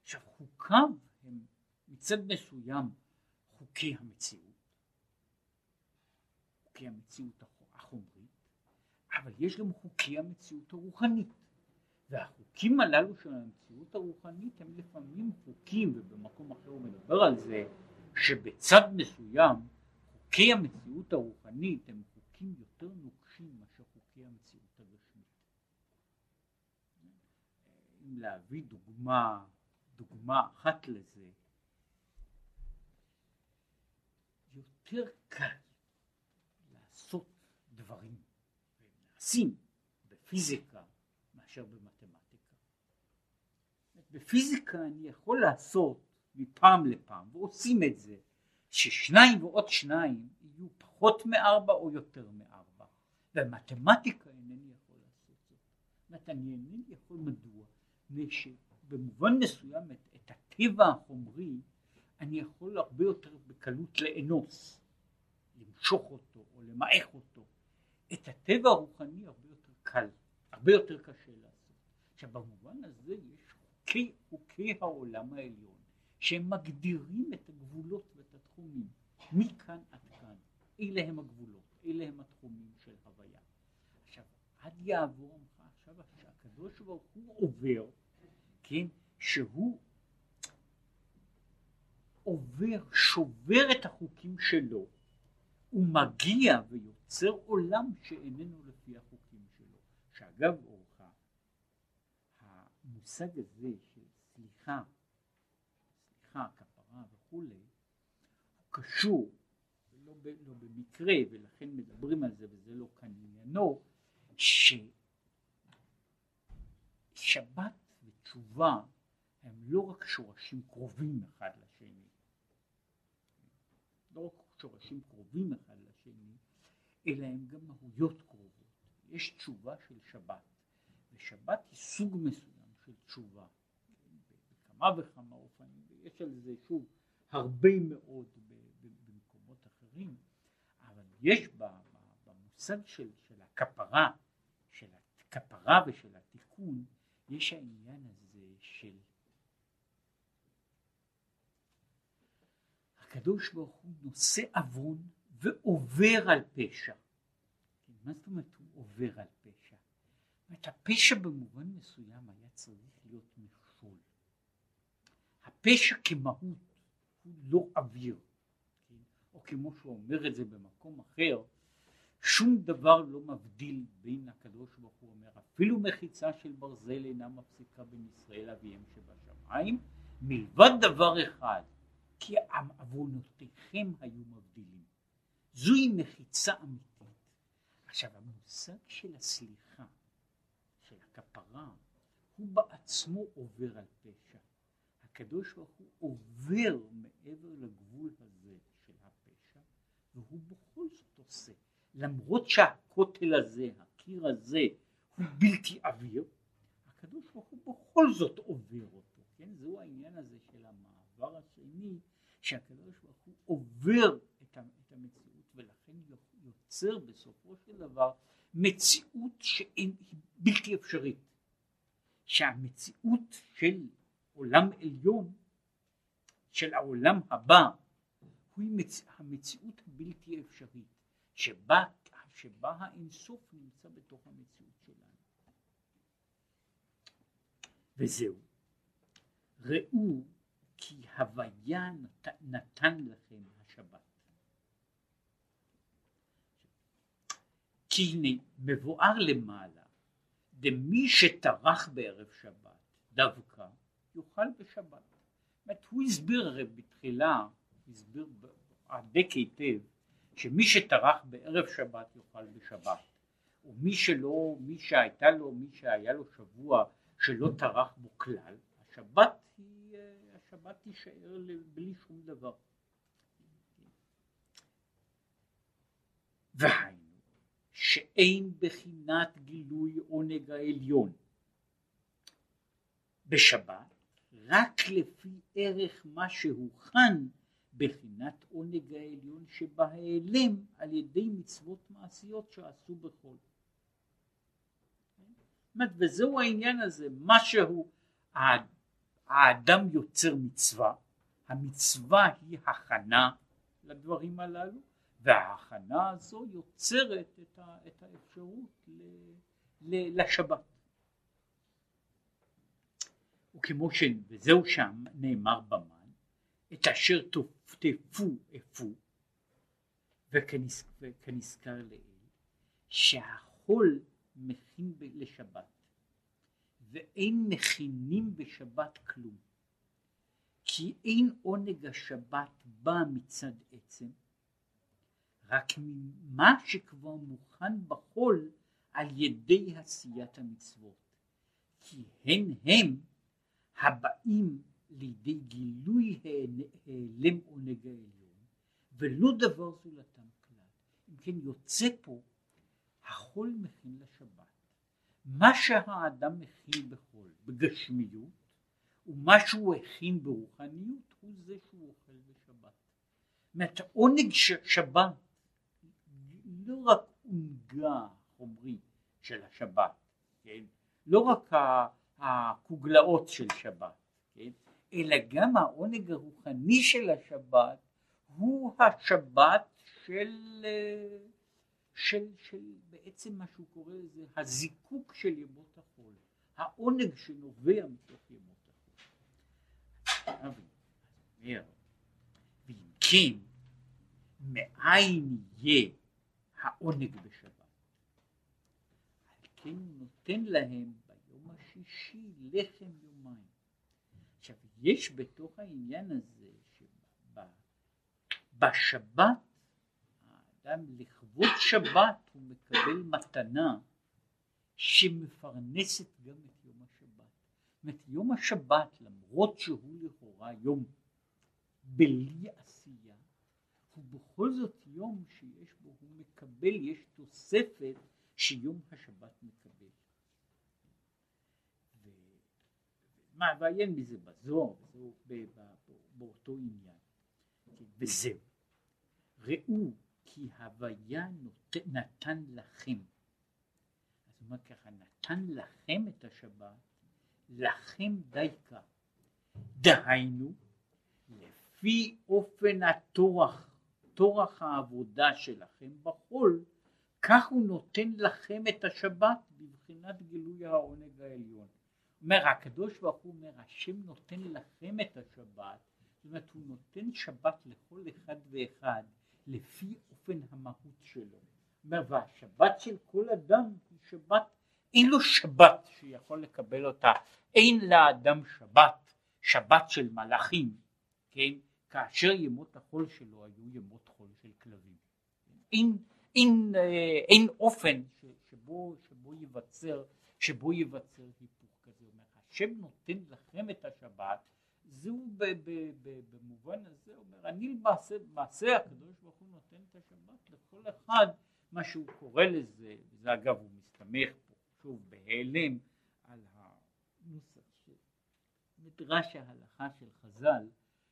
עכשיו חוקיו הם מצד מסוים חוקי המציאות, חוקי המציאות החומרית, אבל יש גם חוקי המציאות הרוחנית. והחוקים הללו של המציאות הרוחנית הם לפעמים חוקים, ובמקום אחר הוא מדבר על זה, שבצד מסוים חוקי המציאות הרוחנית הם חוקים יותר נוקשים מאשר חוקי המציאות הגשמית. אם להביא דוגמה, דוגמה אחת לזה, יותר קל לעשות דברים, ונעשים בפיזיקה מאשר במתמטיקה. בפיזיקה אני יכול לעשות מפעם לפעם, ועושים את זה, ששניים ועוד שניים יהיו פחות מארבע או יותר מארבע. במתמטיקה אינני יכול לעשות זאת. זאת אומרת, אני אינני יכול מדוע? שבמובן מסוים את, את הטבע החומרי אני יכול הרבה יותר בקלות לאנוס, למשוך אותו או למעך אותו. את הטבע הרוחני הרבה יותר קל, הרבה יותר קשה לעשות. עכשיו במובן הזה יש חוקי, חוקי העולם העליון שהם מגדירים את הגבולות התחומים מכאן עד כאן. אלה הם הגבולות, אלה הם התחומים של הוויה. עכשיו עד יעבור עמך עכשיו הקדוש ברוך הוא עובר כן, שהוא עובר, שובר את החוקים שלו, הוא מגיע ויוצר עולם שאיננו לפי החוקים שלו. שאגב אורחה, המושג הזה של סליחה, סליחה, כפרה וכולי, קשור, לא, ב, לא במקרה, ולכן מדברים על זה וזה לא כאן עניינו, ששבת תשובה הם לא רק שורשים קרובים אחד לשני, לא רק שורשים קרובים אחד לשני, אלא הם גם מהויות קרובות. יש תשובה של שבת, ושבת היא סוג מסוים של תשובה, בכמה וכמה אופנים, ויש על זה שוב הרבה מאוד יש במושג של, של הכפרה, של הכפרה ושל התיקון, יש העניין הזה של הקדוש ברוך הוא נושא עוון ועובר על פשע. מה זאת אומרת הוא עובר על פשע? זאת הפשע במובן מסוים היה צריך להיות מכשול. הפשע כמהות הוא לא אוויר, כן? או כמו שהוא אומר את זה במקום אחר, שום דבר לא מבדיל בין הקדוש ברוך הוא אומר אפילו מחיצה של ברזל אינה מפסיקה בין ישראל אביהם שבשמיים מלבד דבר אחד כי עוונותיכם היו מבדילים. זוהי מחיצה אמיתית. עכשיו המושג של הסליחה של הכפרה הוא בעצמו עובר על פשע. הקדוש ברוך הוא עובר מעבר לגבול הזה והוא בכל זאת עושה למרות שהכותל הזה, הקיר הזה, הוא בלתי עביר, הקדוש ברוך הוא בכל זאת עובר אותו, כן? זהו העניין הזה של המעבר השני, שהקדוש ברוך הוא עובר את המציאות ולכן יוצר בסופו של דבר מציאות שהיא בלתי אפשרית. שהמציאות של עולם עליון, של העולם הבא, היא מצ... המציאות הבלתי אפשרית. שבה, שבה האינסוף נמצא בתוך המציאות שלנו. וזהו. ראו כי הוויה נת, נתן לכם השבת. כי הנה מבואר למעלה דמי שטרח בערב שבת דווקא יאכל בשבת. זאת אומרת הוא הסביר הרי בתחילה, הסביר הדק היטב שמי שטרח בערב שבת יאכל בשבת, ומי שלא, מי שהייתה לו, מי שהיה לו שבוע שלא טרח בו כלל, השבת היא, השבת תישאר בלי שום דבר. והיינו שאין בחינת גילוי עונג העליון בשבת רק לפי ערך מה שהוכן בחינת עונג העליון שבהיעלם על ידי מצוות מעשיות שעשו. אומרת, וזהו העניין הזה, מה שהוא, האדם יוצר מצווה, המצווה היא הכנה לדברים הללו, וההכנה הזו יוצרת את, ה, את האפשרות ל, ל, לשבת. וכמו ש... וזהו שם נאמר במה את אשר תופתפו אפו וכנזכר לעיל שהחול מכין לשבת ואין מכינים בשבת כלום כי אין עונג השבת בא מצד עצם רק ממה שכבר מוכן בחול על ידי עשיית המצוות כי הן הם הבאים לידי גילוי העלם עונג העליון ולא דבר זולתם כלל. אם כן יוצא פה החול מכין לשבת. מה שהאדם מכין בחול בגשמיות ומה שהוא הכין ברוחניות הוא זה שהוא אוכל בשבת. זאת עונג שבת לא רק עונגה חומרית של השבת, כן? לא רק הקוגלאות של שבת, כן? אלא גם העונג הרוחני של השבת הוא השבת של, של, של בעצם מה שהוא קורא לזה הזיקוק של ימות החול, העונג שנובע מתוך ימות החול. ואם כן, מאין יהיה העונג בשבת? על כן הוא נותן להם ביום השישי לחם יש בתוך העניין הזה שבשבת האדם לכבוד שבת הוא מקבל מתנה שמפרנסת גם את יום השבת. זאת אומרת יום השבת למרות שהוא לכאורה יום בלי עשייה הוא בכל זאת יום שיש בו, הוא מקבל, יש תוספת שיום השבת מקבל. ועיין בזה בזוהר, באותו עניין. וזהו. ראו כי הוויה נתן לכם. אז הוא אומר ככה, נתן לכם את השבת, לכם דייקה. דהיינו, לפי אופן הטורח, טורח העבודה שלכם בחול, כך הוא נותן לכם את השבת בבחינת גילוי העונג העליון. אומר הקדוש ברוך הוא אומר השם נותן לכם את השבת. זאת אומרת הוא נותן שבת לכל אחד ואחד לפי אופן המהות שלו. אומר והשבת של כל אדם היא שבת אין לו שבת שיכול לקבל אותה. אין לאדם שבת שבת של מלאכים כן? כאשר ימות החול שלו היו ימות חול של כלבים. אין, אין, אה, אין אופן שבו, שבו ייווצר שבו ייווצר היפוך כזה אומר השם נותן לכם את השבת זהו במובן הזה אומר אני למעשה מעשה הקדוש ברוך הוא נותן את השבת לכל אחד. מה שהוא קורא לזה וזה אגב הוא מסתמך פה שוב בהיעלם על הנוסח של מדרש ההלכה של חז"ל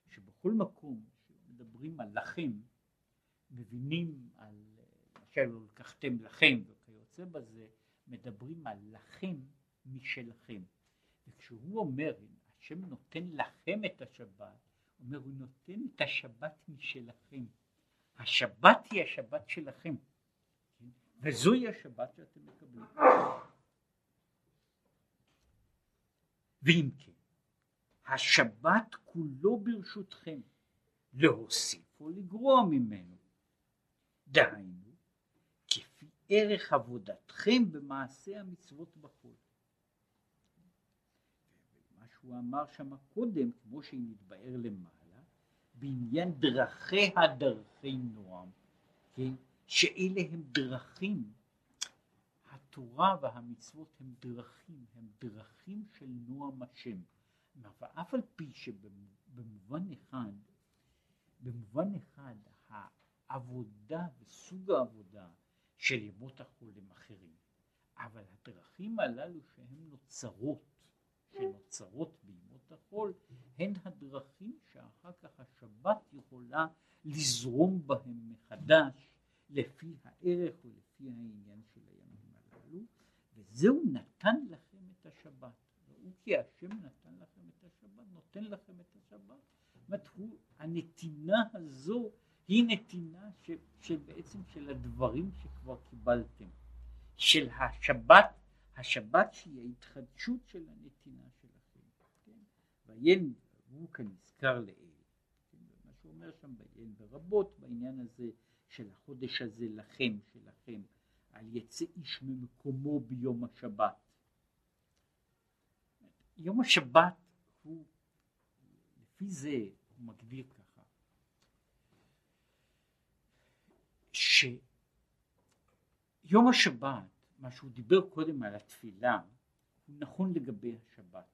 שבכל מקום שמדברים על לכם מבינים על למשל לא לקחתם לכם וכיוצא בזה מדברים על לכם משלכם וכשהוא אומר השם נותן לכם את השבת, אומר הוא נותן את השבת משלכם. השבת היא השבת שלכם, כן? וזוהי השבת שאתם מקבלים. ואם כן, השבת כולו ברשותכם, להוסיף או לגרוע ממנו. דהיינו, כפי ערך עבודתכם במעשה המצוות בחול. שהוא אמר שם קודם, כמו שנתבאר למעלה, בעניין דרכיה דרכי נועם, כן? שאלה הם דרכים, התורה והמצוות הם דרכים, הם דרכים של נועם השם. ואף על פי שבמובן אחד, במובן אחד העבודה וסוג העבודה של ימות החול הם אחרים, אבל הדרכים הללו שהן נוצרות שנוצרות בימות החול הן הדרכים שאחר כך השבת יכולה לזרום בהם מחדש לפי הערך ולפי העניין של הימים הללו. וזהו נתן לכם את השבת. ראו כי השם נתן לכם את השבת נותן לכם את השבת. זאת אומרת הנתינה הזו היא נתינה של, של בעצם של הדברים שכבר קיבלתם. של השבת השבת שהיא ההתחדשות של הנתינה שלכם, כן? ועיין, הוא כאן נזכר לעיל, כן? מה שהוא אומר שם בעיין ורבות בעניין הזה של החודש הזה לכם, שלכם, על יצא איש ממקומו ביום השבת. יום השבת הוא, לפי זה הוא מגדיר ככה, שיום השבת מה שהוא דיבר קודם על התפילה הוא נכון לגבי השבת.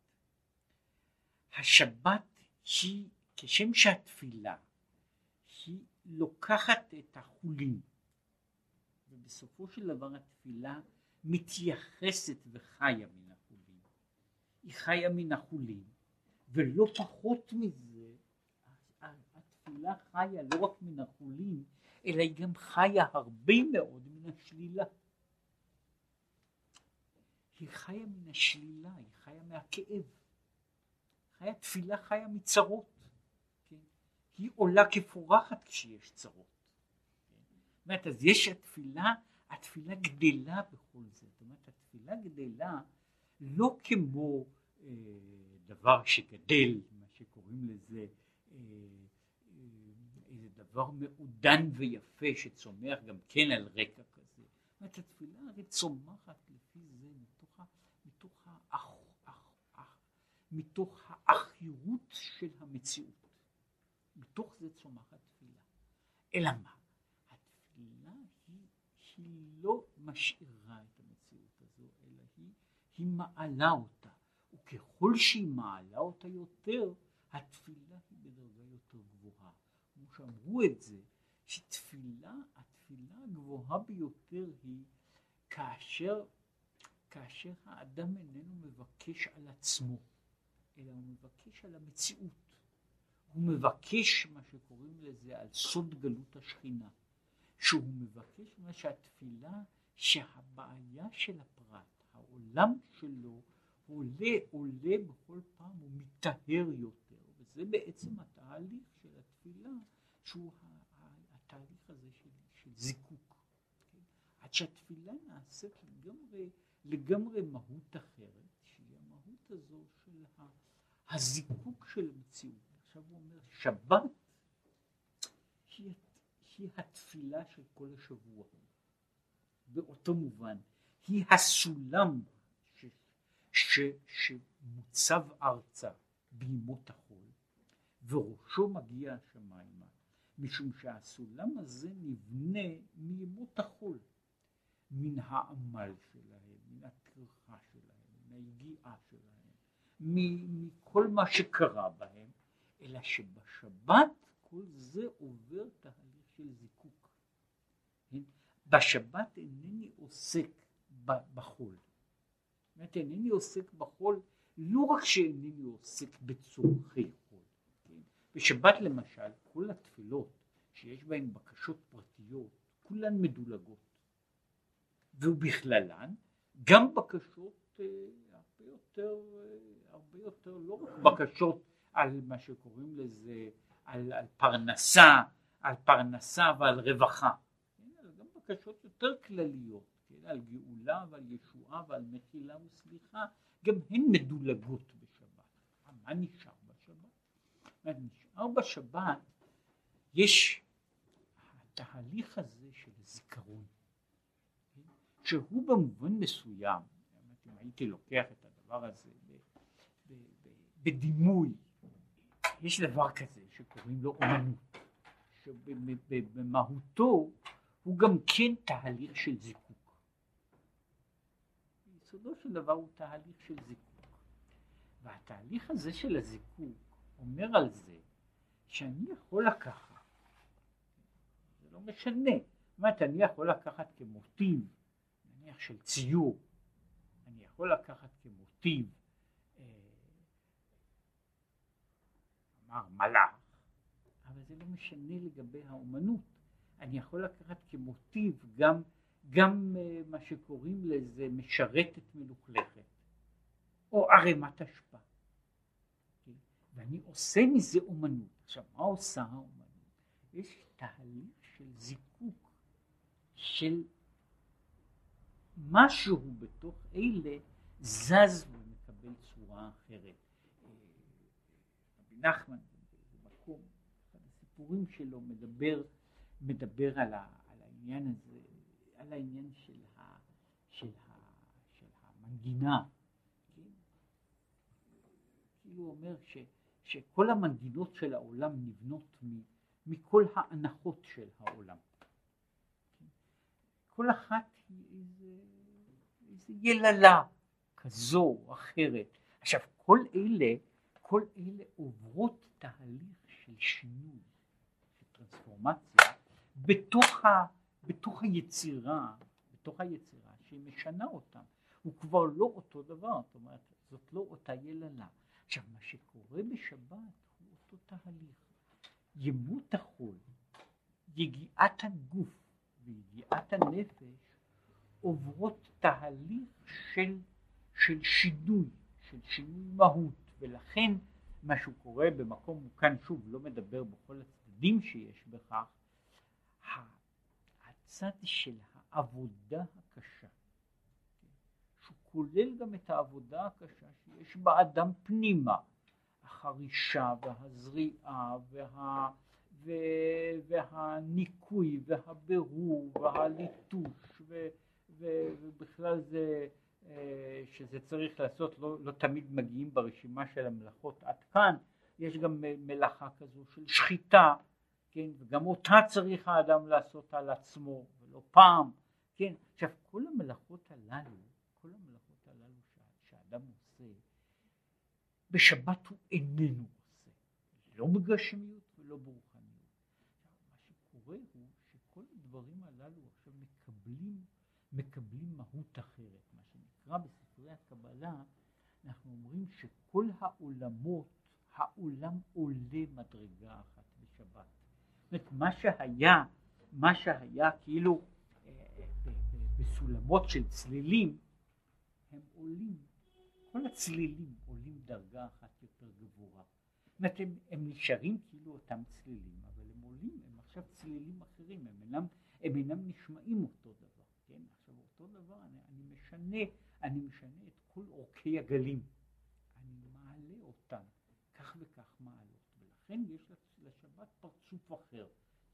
השבת היא, כשם שהתפילה היא לוקחת את החולין ובסופו של דבר התפילה מתייחסת וחיה מן החולין. היא חיה מן החולין ולא פחות מזה התפילה חיה לא רק מן החולין אלא היא גם חיה הרבה מאוד מן השלילה. היא חיה מן השלילה, היא חיה מהכאב. חיה תפילה חיה מצרות. כן? היא עולה כפורחת כשיש צרות. כן? זאת אומרת, אז יש התפילה, התפילה גדלה בכל זה. זאת אומרת, התפילה גדלה לא כמו אה, דבר שגדל, מה שקוראים לזה, אה, אה, איזה דבר מעודן ויפה שצומח גם כן על רקע כזה. זאת אומרת, התפילה הרי צומחת לפי זה מתוך האחירות של המציאות. מתוך זה צומחת תפילה. אלא מה? התפילה היא, היא לא משאירה את המציאות הזו, אלא היא, היא מעלה אותה. וככל שהיא מעלה אותה יותר, התפילה היא בדרגה יותר גבוהה. כמו שאמרו את זה, התפילה, התפילה הגבוהה ביותר היא כאשר, כאשר האדם איננו מבקש על עצמו, אלא הוא מבקש על המציאות. הוא מבקש מה שקוראים לזה על סוד גלות השכינה. שהוא מבקש מה שהתפילה שהבעיה של הפרט, העולם שלו עולה עולה בכל פעם, הוא מטהר יותר, וזה בעצם התהליך של התפילה שהוא התהליך הזה של, של זיקוק. כן? עד שהתפילה נעשית לגמרי, לגמרי מהות אחרת, שהיא המהות הזו של הזיקוק של המציאות. עכשיו הוא אומר, שבת היא, היא התפילה של כל השבוע. באותו מובן, היא הסולם ש, ש, שמוצב ארצה בימות החול, וראשו מגיע השמיימה, משום שהסולם הזה נבנה מימות החול, מן העמל שלהם, מן הטרחה שלהם, מן היגיעה שלהם, מכל מה שקרה בהם, אלא שבשבת כל זה עובר תהליך של זיקוק. כן? בשבת אינני עוסק בחול. זאת אומרת, אינני עוסק בחול, לא רק שאינני עוסק בצורכי חול. כן? בשבת למשל, כל התפילות שיש בהן בקשות פרטיות, כולן מדולגות. ובכללן גם בקשות אה, יותר, אה, הרבה יותר לא רק בקשות על מה שקוראים לזה, על, על פרנסה, על פרנסה ועל רווחה, כן? אלא גם בקשות יותר כלליות, כן? על גאולה ועל ישועה ועל מחילה וסליחה, גם הן מדולגות בשבת. מה נשאר בשבת? מה נשאר בשבת, יש התהליך הזה של זיכרון, כן? שהוא במובן מסוים, אם הייתי לוקח את הדבר הזה בדימוי יש דבר כזה שקוראים לו אומנות, שבמהותו הוא גם כן תהליך של זיקוק. ביסודו של דבר הוא תהליך של זיקוק. והתהליך הזה של הזיקוק אומר על זה שאני יכול לקחת, זה לא משנה, זאת אומרת אני יכול לקחת כמוטיב, נניח של ציור, יכול לקחת כמוטיב אמר מלאך, אבל זה לא משנה לגבי האומנות. אני יכול לקחת כמוטיב גם, גם uh, מה שקוראים לזה משרתת מלוכלכת, או ערימת אשפה. כן? ואני עושה מזה אומנות. עכשיו, מה עושה האומנות? יש תהליך של זיקוק, של משהו בתוך אלה זז ומקבל צורה אחרת. נחמן במקום, הסיפורים שלו מדבר, מדבר על, ה, על העניין הזה, על העניין של, ה, של, ה, של המנגינה, כן? כאילו הוא אומר ש, שכל המנגינות של העולם נבנות מכל האנחות של העולם. כל אחת היא איזה יללה כזו או אחרת. עכשיו כל אלה כל אלה עוברות תהליך של שינוי, של טרנספורמציה, בתוך, ה, בתוך היצירה, בתוך היצירה שהיא משנה אותם. הוא כבר לא אותו דבר, זאת אומרת, זאת לא אותה יללה. עכשיו, מה שקורה בשבת הוא אותו תהליך. ימות החול, יגיעת הגוף ויגיעת הנפש עוברות תהליך של, של שינוי, של שינוי מהות. ולכן מה שהוא קורא במקום, הוא כאן שוב לא מדבר בכל הצדדים שיש בכך, הצד של העבודה הקשה, שהוא כולל גם את העבודה הקשה שיש באדם פנימה, החרישה והזריעה וה, והניקוי והבירור והליטוש ובכלל זה אה, שזה צריך לעשות, לא, לא תמיד מגיעים ברשימה של המלאכות עד כאן, יש גם מלאכה כזו של שחיטה, כן, וגם אותה צריך האדם לעשות על עצמו, ולא פעם, כן, עכשיו כל המלאכות הללו, כל המלאכות הללו שהאדם עושה, בשבת הוא איננו עושה, לא בגשמיות ולא ברוחניות. מה שקורה הוא הדברים הללו עכשיו מקבלים, מקבלים מהות אחרת. מה שנקרא בספרי הקבלה, אנחנו אומרים שכל העולמות, העולם עולה מדרגה אחת בשבת. זאת אומרת, מה שהיה, מה שהיה כאילו אה, אה, בסולמות של צלילים, הם עולים, כל הצלילים עולים דרגה אחת יותר גבוהה. זאת אומרת, הם, הם נשארים כאילו אותם צלילים, אבל הם עולים, הם עכשיו צלילים אחרים, הם אינם, הם אינם נשמעים אותו דבר, כן? עכשיו אותו דבר, אני, אני משנה, אני משנה את כל אורכי הגלים, אני מעלה אותם, כך וכך מעלות, ולכן יש לשבת פרצוף אחר,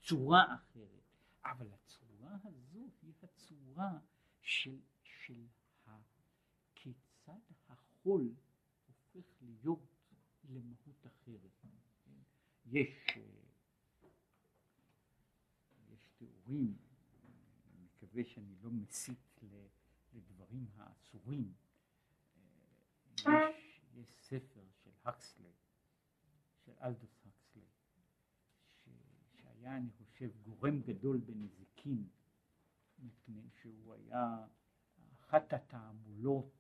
צורה אחרת, אבל הצורה הזו היא הצורה של, של ה, כיצד החול הופך להיות למהות אחרת. יש, יש תיאורים, מקווה שאני לא מסית לדברים האסורים. יש, יש ספר של הקסלי, של אלדוס הקסלי, שהיה אני חושב גורם גדול בנזיקין, מפני שהוא היה אחת התעמולות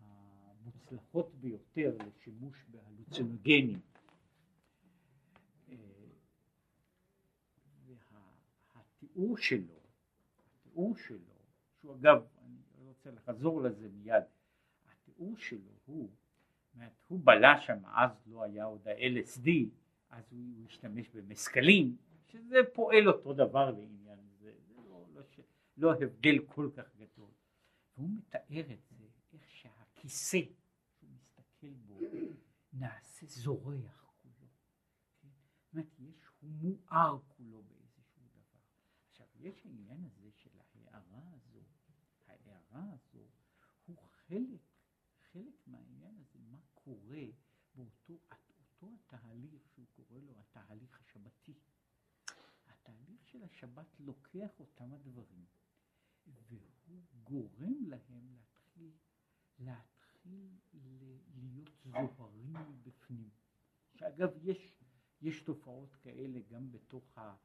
המוצלחות ביותר לשימוש בהלוצינוגנים. אה, והתיאור שלו, התיאור שלו, שהוא אגב, אני רוצה לחזור לזה מיד, התיאור שלו הוא, אומרת, הוא בלע שם, אז לא היה עוד ה-LSD, אז הוא השתמש במסקלים, שזה פועל אותו דבר לעניין זה, זה לא, לא, לא הבדל כל כך גדול. והוא מתאר את זה, איך שהכיסא מסתכל בו נעשה זורח כולו. כן? זאת אומרת, יש, הוא מואר כולו באיזשהו דבר. עכשיו, יש העניין הזה ההערה הזו הוא חלק, חלק מהעניין הזה, מה קורה באותו אותו התהליך שהוא קורא לו התהליך השבתי. התהליך של השבת לוקח אותם הדברים והוא גורם להם להתחיל, להתחיל להיות זוהרים מבפנים. שאגב יש, יש תופעות כאלה גם בתוך, ה,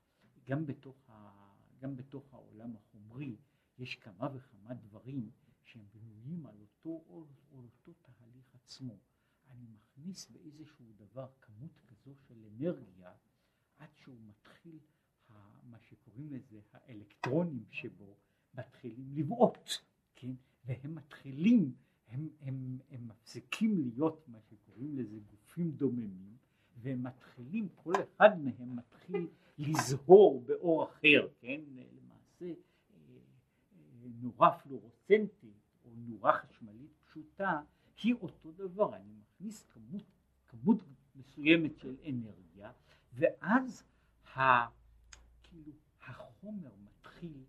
גם, בתוך ה, גם בתוך העולם החומרי, יש כמה וכמה דברים שהם בנויים על אותו, על אותו תהליך עצמו. אני מכניס באיזשהו דבר כמות כזו של אנרגיה עד שהוא מתחיל, מה שקוראים לזה, האלקטרונים שבו מתחילים לבעוט, כן? והם מתחילים הם, הם, הם מפסיקים להיות מה שקוראים לזה גופים דוממים והם מתחילים, כל אחד מהם מתחיל לזהור באור אחר, כן, למעשה נורה פלורוסנטית או נורה חשמלית פשוטה היא אותו דבר, אני מכניס כמות, כמות מסוימת של אנרגיה ואז ה, כאילו החומר מתחיל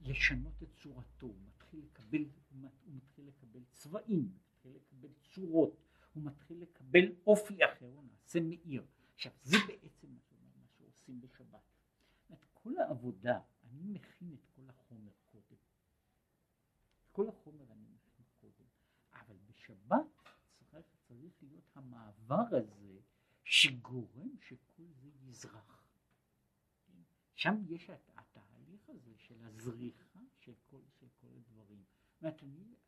לשנות את צורתו, מתחיל לקבל, הוא מתחיל לקבל צבעים, הוא מתחיל לקבל צורות, הוא מתחיל לקבל אופי אחר, הוא נעשה מאיר. עכשיו זה בעצם מה, שעושים בשבת. כל העבודה, אני מכין את כל החומר. כל החומר אני מכין קודם, אבל בשבת צריך, צריך להיות המעבר הזה שגורם שכל זה יזרח. שם יש התהליך הזה של הזריחה של כל, של כל הדברים. זאת אומרת,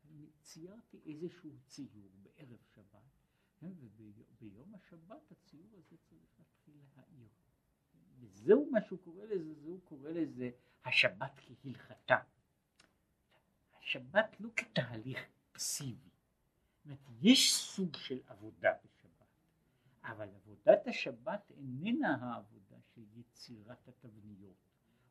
אני ציירתי איזשהו ציור בערב שבת, כן, וביום השבת הציור הזה צריך להתחיל להעיר. וזהו מה שהוא קורא לזה, זהו קורא לזה השבת כהלכתה. השבת לא כתהליך פסיבי. זאת אומרת, יש סוג של עבודה בשבת, אבל עבודת השבת איננה העבודה של יצירת התבניות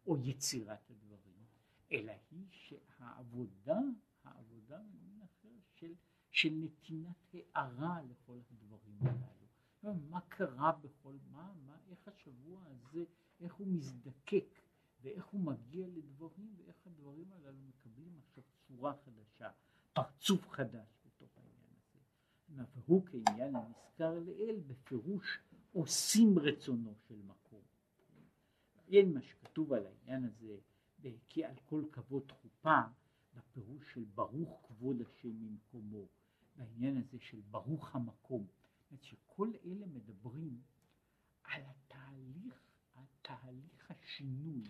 או יצירת הדברים, אלא היא שהעבודה, העבודה במין אחר של, של נתינת הערה לכל הדברים הללו. מה קרה בכל, מה, מה, איך השבוע הזה, איך הוא מזדקק ואיך הוא מגיע לדברים ואיך הדברים הללו מקבלים עכשיו צורה חדשה, פרצוף חדש בתוך העניין הזה. והוא כעניין הנזכר לעיל בפירוש עושים רצונו של מקום. אין מה שכתוב על העניין הזה כי על כל כבוד חופה בפירוש של ברוך כבוד השם ממקומו בעניין הזה של ברוך המקום זאת שכל אלה מדברים על התהליך תהליך השינוי,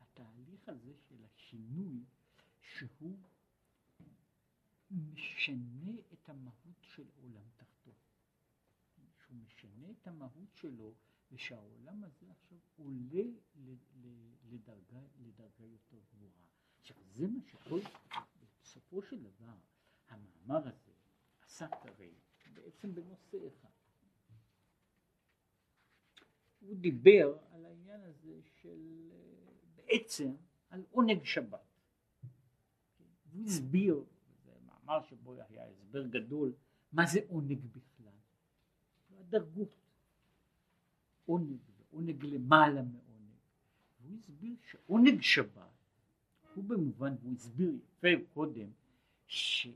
התהליך הזה של השינוי שהוא משנה את המהות של עולם תחתון. שהוא משנה את המהות שלו ושהעולם הזה עכשיו עולה לדרגה, לדרגה יותר גבוהה. עכשיו זה מה שכל, בסופו של דבר, המאמר הזה עסק הרי בעצם בנושא אחד. הוא דיבר על העניין הזה של בעצם על עונג שבת. הוא הסביר, זה מאמר שבו היה הסבר גדול, מה זה עונג בכלל. הדרגות. עונג ועונג למעלה מעונג. והוא הסביר שעונג שבת הוא במובן, הוא הסביר יפה קודם, ש...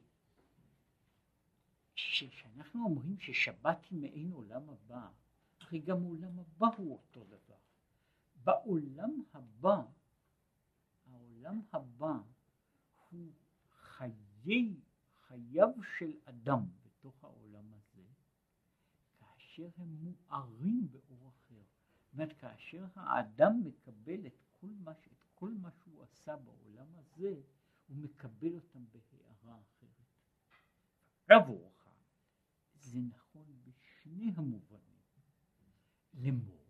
כשאנחנו אומרים ששבת היא מעין עולם הבא, הרי גם עולם הבא הוא אותו דבר. בעולם הבא, העולם הבא הוא חיי, חייו של אדם בתוך העולם הזה, כאשר הם מוארים באור אחר. זאת אומרת, כאשר האדם מקבל את כל מה, את כל מה שהוא עשה בעולם הזה, הוא מקבל אותם בהערה אחרת. עבורך, זה נכון בשני המובנים. לאמור,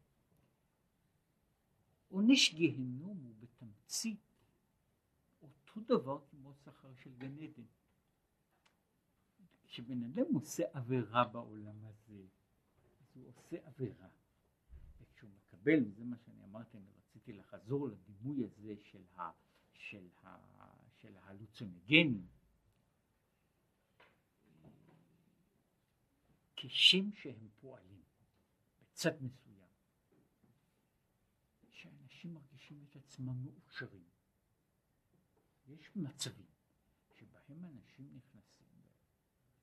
עונש גיהנום הוא בתמצית אותו דבר כמו שכר של גן עדן. כשבן אדם עושה עבירה בעולם הזה, אז הוא עושה עבירה. וכשהוא מקבל, וזה מה שאני אמרתי, אני רציתי לחזור לדימוי הזה של, ה, של, ה, של ההלוצינגנים, כשם שהם פועלים בצד מסוים, שאנשים מרגישים את עצמם מאושרים. יש מצבים שבהם אנשים נכנסים,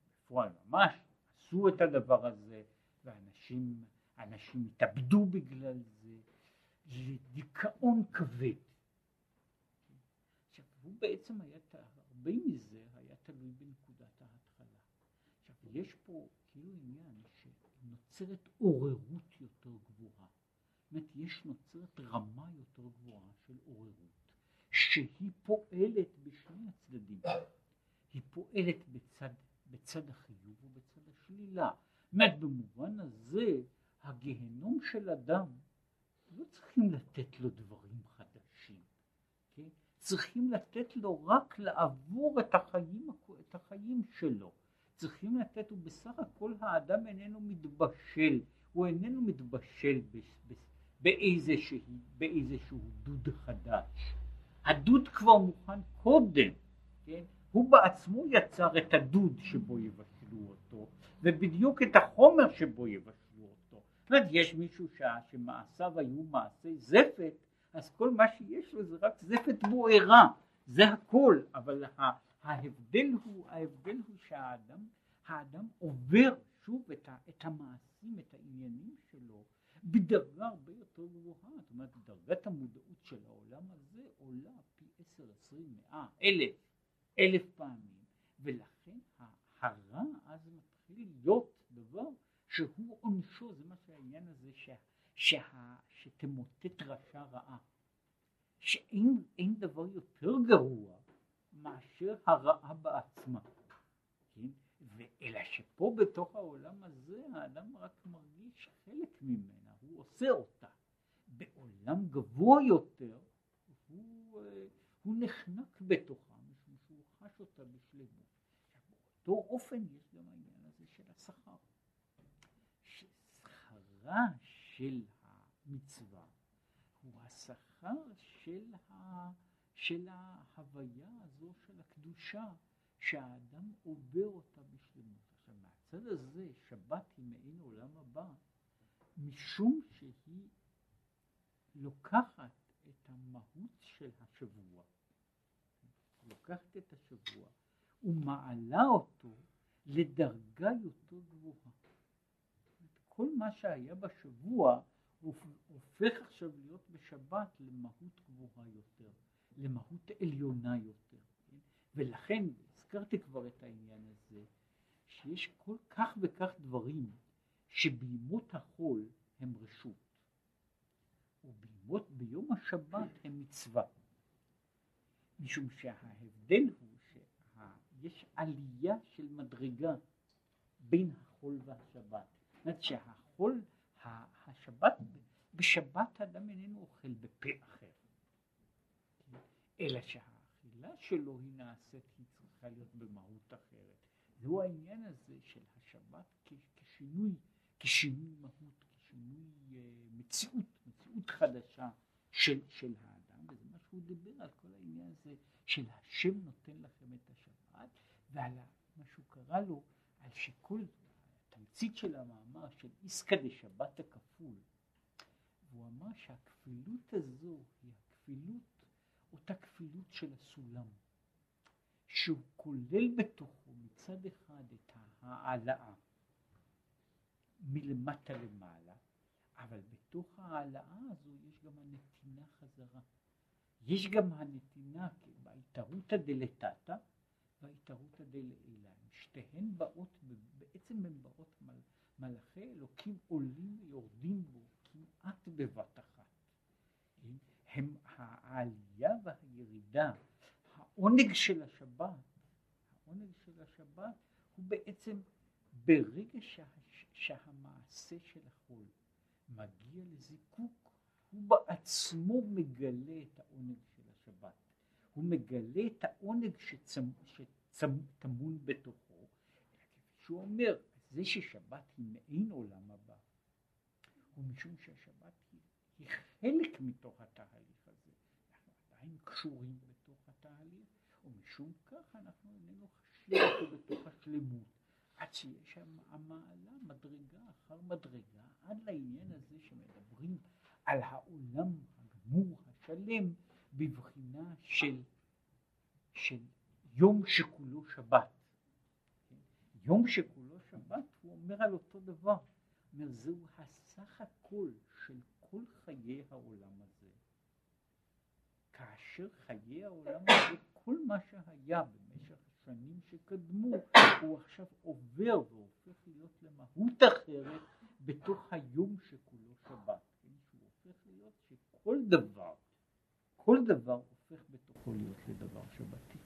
בפועל ממש עשו את הדבר הזה, ואנשים אנשים התאבדו בגלל זה, לדיכאון כבד. עכשיו, הוא בעצם היה, הרבה מזה היה תלוי בנקודת ההתחלה. עכשיו, יש פה כאילו עניין שנוצרת עוררות יותר גבוהה. זאת אומרת, יש נוצרת רמה יותר גבוהה של עוררות, שהיא פועלת בשני הצדדים. היא פועלת בצד, בצד החיוב ובצד השלילה. זאת במובן הזה, הגיהנום של אדם, לא צריכים לתת לו דברים חדשים, כן? צריכים לתת לו רק לעבור את החיים, את החיים שלו. צריכים לתת, ובסך הכל האדם איננו מתבשל, הוא איננו מתבשל באיזשהו, באיזשהו דוד חדש. הדוד כבר מוכן קודם, כן? הוא בעצמו יצר את הדוד שבו יבשלו אותו, ובדיוק את החומר שבו יבשלו זאת אומרת, יש מישהו שמעשיו היו מעשי זפת, אז כל מה שיש לו זה רק זפת בוערה, זה הכל, אבל ההבדל הוא, ההבדל הוא שהאדם, האדם עובר שוב את, ה, את המעשים, את העניינים שלו, בדרגה הרבה יותר גבוהה, זאת אומרת דרגת המודעות של העולם הזה עולה פי עשר, עשרים, מאה, אלף, אלף פעמים, ולכן הרע אז מתחיל להיות דבר שהוא עונשו, זה מה שהעניין הזה שה, שה, שתמוטט רשע רעה. שאין דבר יותר גרוע מאשר הרעה בעצמה. כן? אלא שפה בתוך העולם הזה האדם רק מרגיש חלק ממנה, הוא עושה אותה. בעולם גבוה יותר הוא, אה, הוא נחנק בתוכה חש אותה בשלמות. באותו אופן יש גם העניין הזה של השכר. השכרה של המצווה הוא השכר של, ה, של ההוויה הזו של הקדושה שהאדם עובר אותה בשלמות. עכשיו מהצד הזה שבת היא מעין עולם הבא משום שהיא לוקחת את המהות של השבוע, לוקחת את השבוע ומעלה אותו לדרגה יותר גבוהה. כל מה שהיה בשבוע הופך עכשיו להיות בשבת למהות גבוהה יותר, למהות עליונה יותר. כן? ולכן, הזכרתי כבר את העניין הזה, שיש כל כך וכך דברים שבימות החול הם רשות. וביום השבת הם מצווה. משום שההבדל הוא שיש עלייה של מדרגה בין החול והשבת. זאת אומרת שהחול, השבת, בשבת האדם איננו אוכל בפה אחר, אלא שהאכילה שלו היא נעשית, היא צריכה להיות במהות אחרת. זהו העניין הזה של השבת כשינוי, כשינוי מהות, כשינוי uh, מציאות, מציאות חדשה של, של האדם, שהוא דיבר על כל העניין הזה של השם נותן לכם את השבת, ועל מה שהוא קרא לו, על שכל התמצית של המאמר של איסקא דשבת הכפול, והוא אמר שהכפילות הזו היא הכפילות, אותה כפילות של הסולם, שהוא כולל בתוכו מצד אחד את ההעלאה מלמטה למעלה, אבל בתוך ההעלאה הזו יש גם הנתינה חזרה. יש גם הנתינה בהתערותא דלתתא וההתערותא דלעילא. שתיהן באות, בעצם הן באות מל, מלאכי אלוקים עולים ויורדים בו כמעט בבת אחת. הם העלייה והירידה, העונג של השבת, העונג של השבת הוא בעצם ברגע שה, שהמעשה של החול מגיע לזיקוק, הוא בעצמו מגלה את העונג של השבת. הוא מגלה את העונג שטמון בתוכו. שהוא אומר, זה ששבת היא מעין עולם הבא, הוא משום שהשבת היא, היא חלק מתוך התהליך הזה. אנחנו עדיין קשורים בתוך התהליך, ומשום כך אנחנו איננו חשים אותו בתוך השלמות. עד שיש שם המעלה מדרגה אחר מדרגה עד לעניין הזה שמדברים על העולם הגמור השלם בבחינה של, של יום שכולו שבת. יום שכולו שבת הוא אומר על אותו דבר, אומר זהו הסך הכל של כל חיי העולם הזה. כאשר חיי העולם הזה כל מה שהיה במשך השנים שקדמו הוא עכשיו עובר והופך להיות למהות אחרת בתוך היום שכולו שבת, שכל דבר, כל דבר הופך בתוכו להיות לדבר שבתי.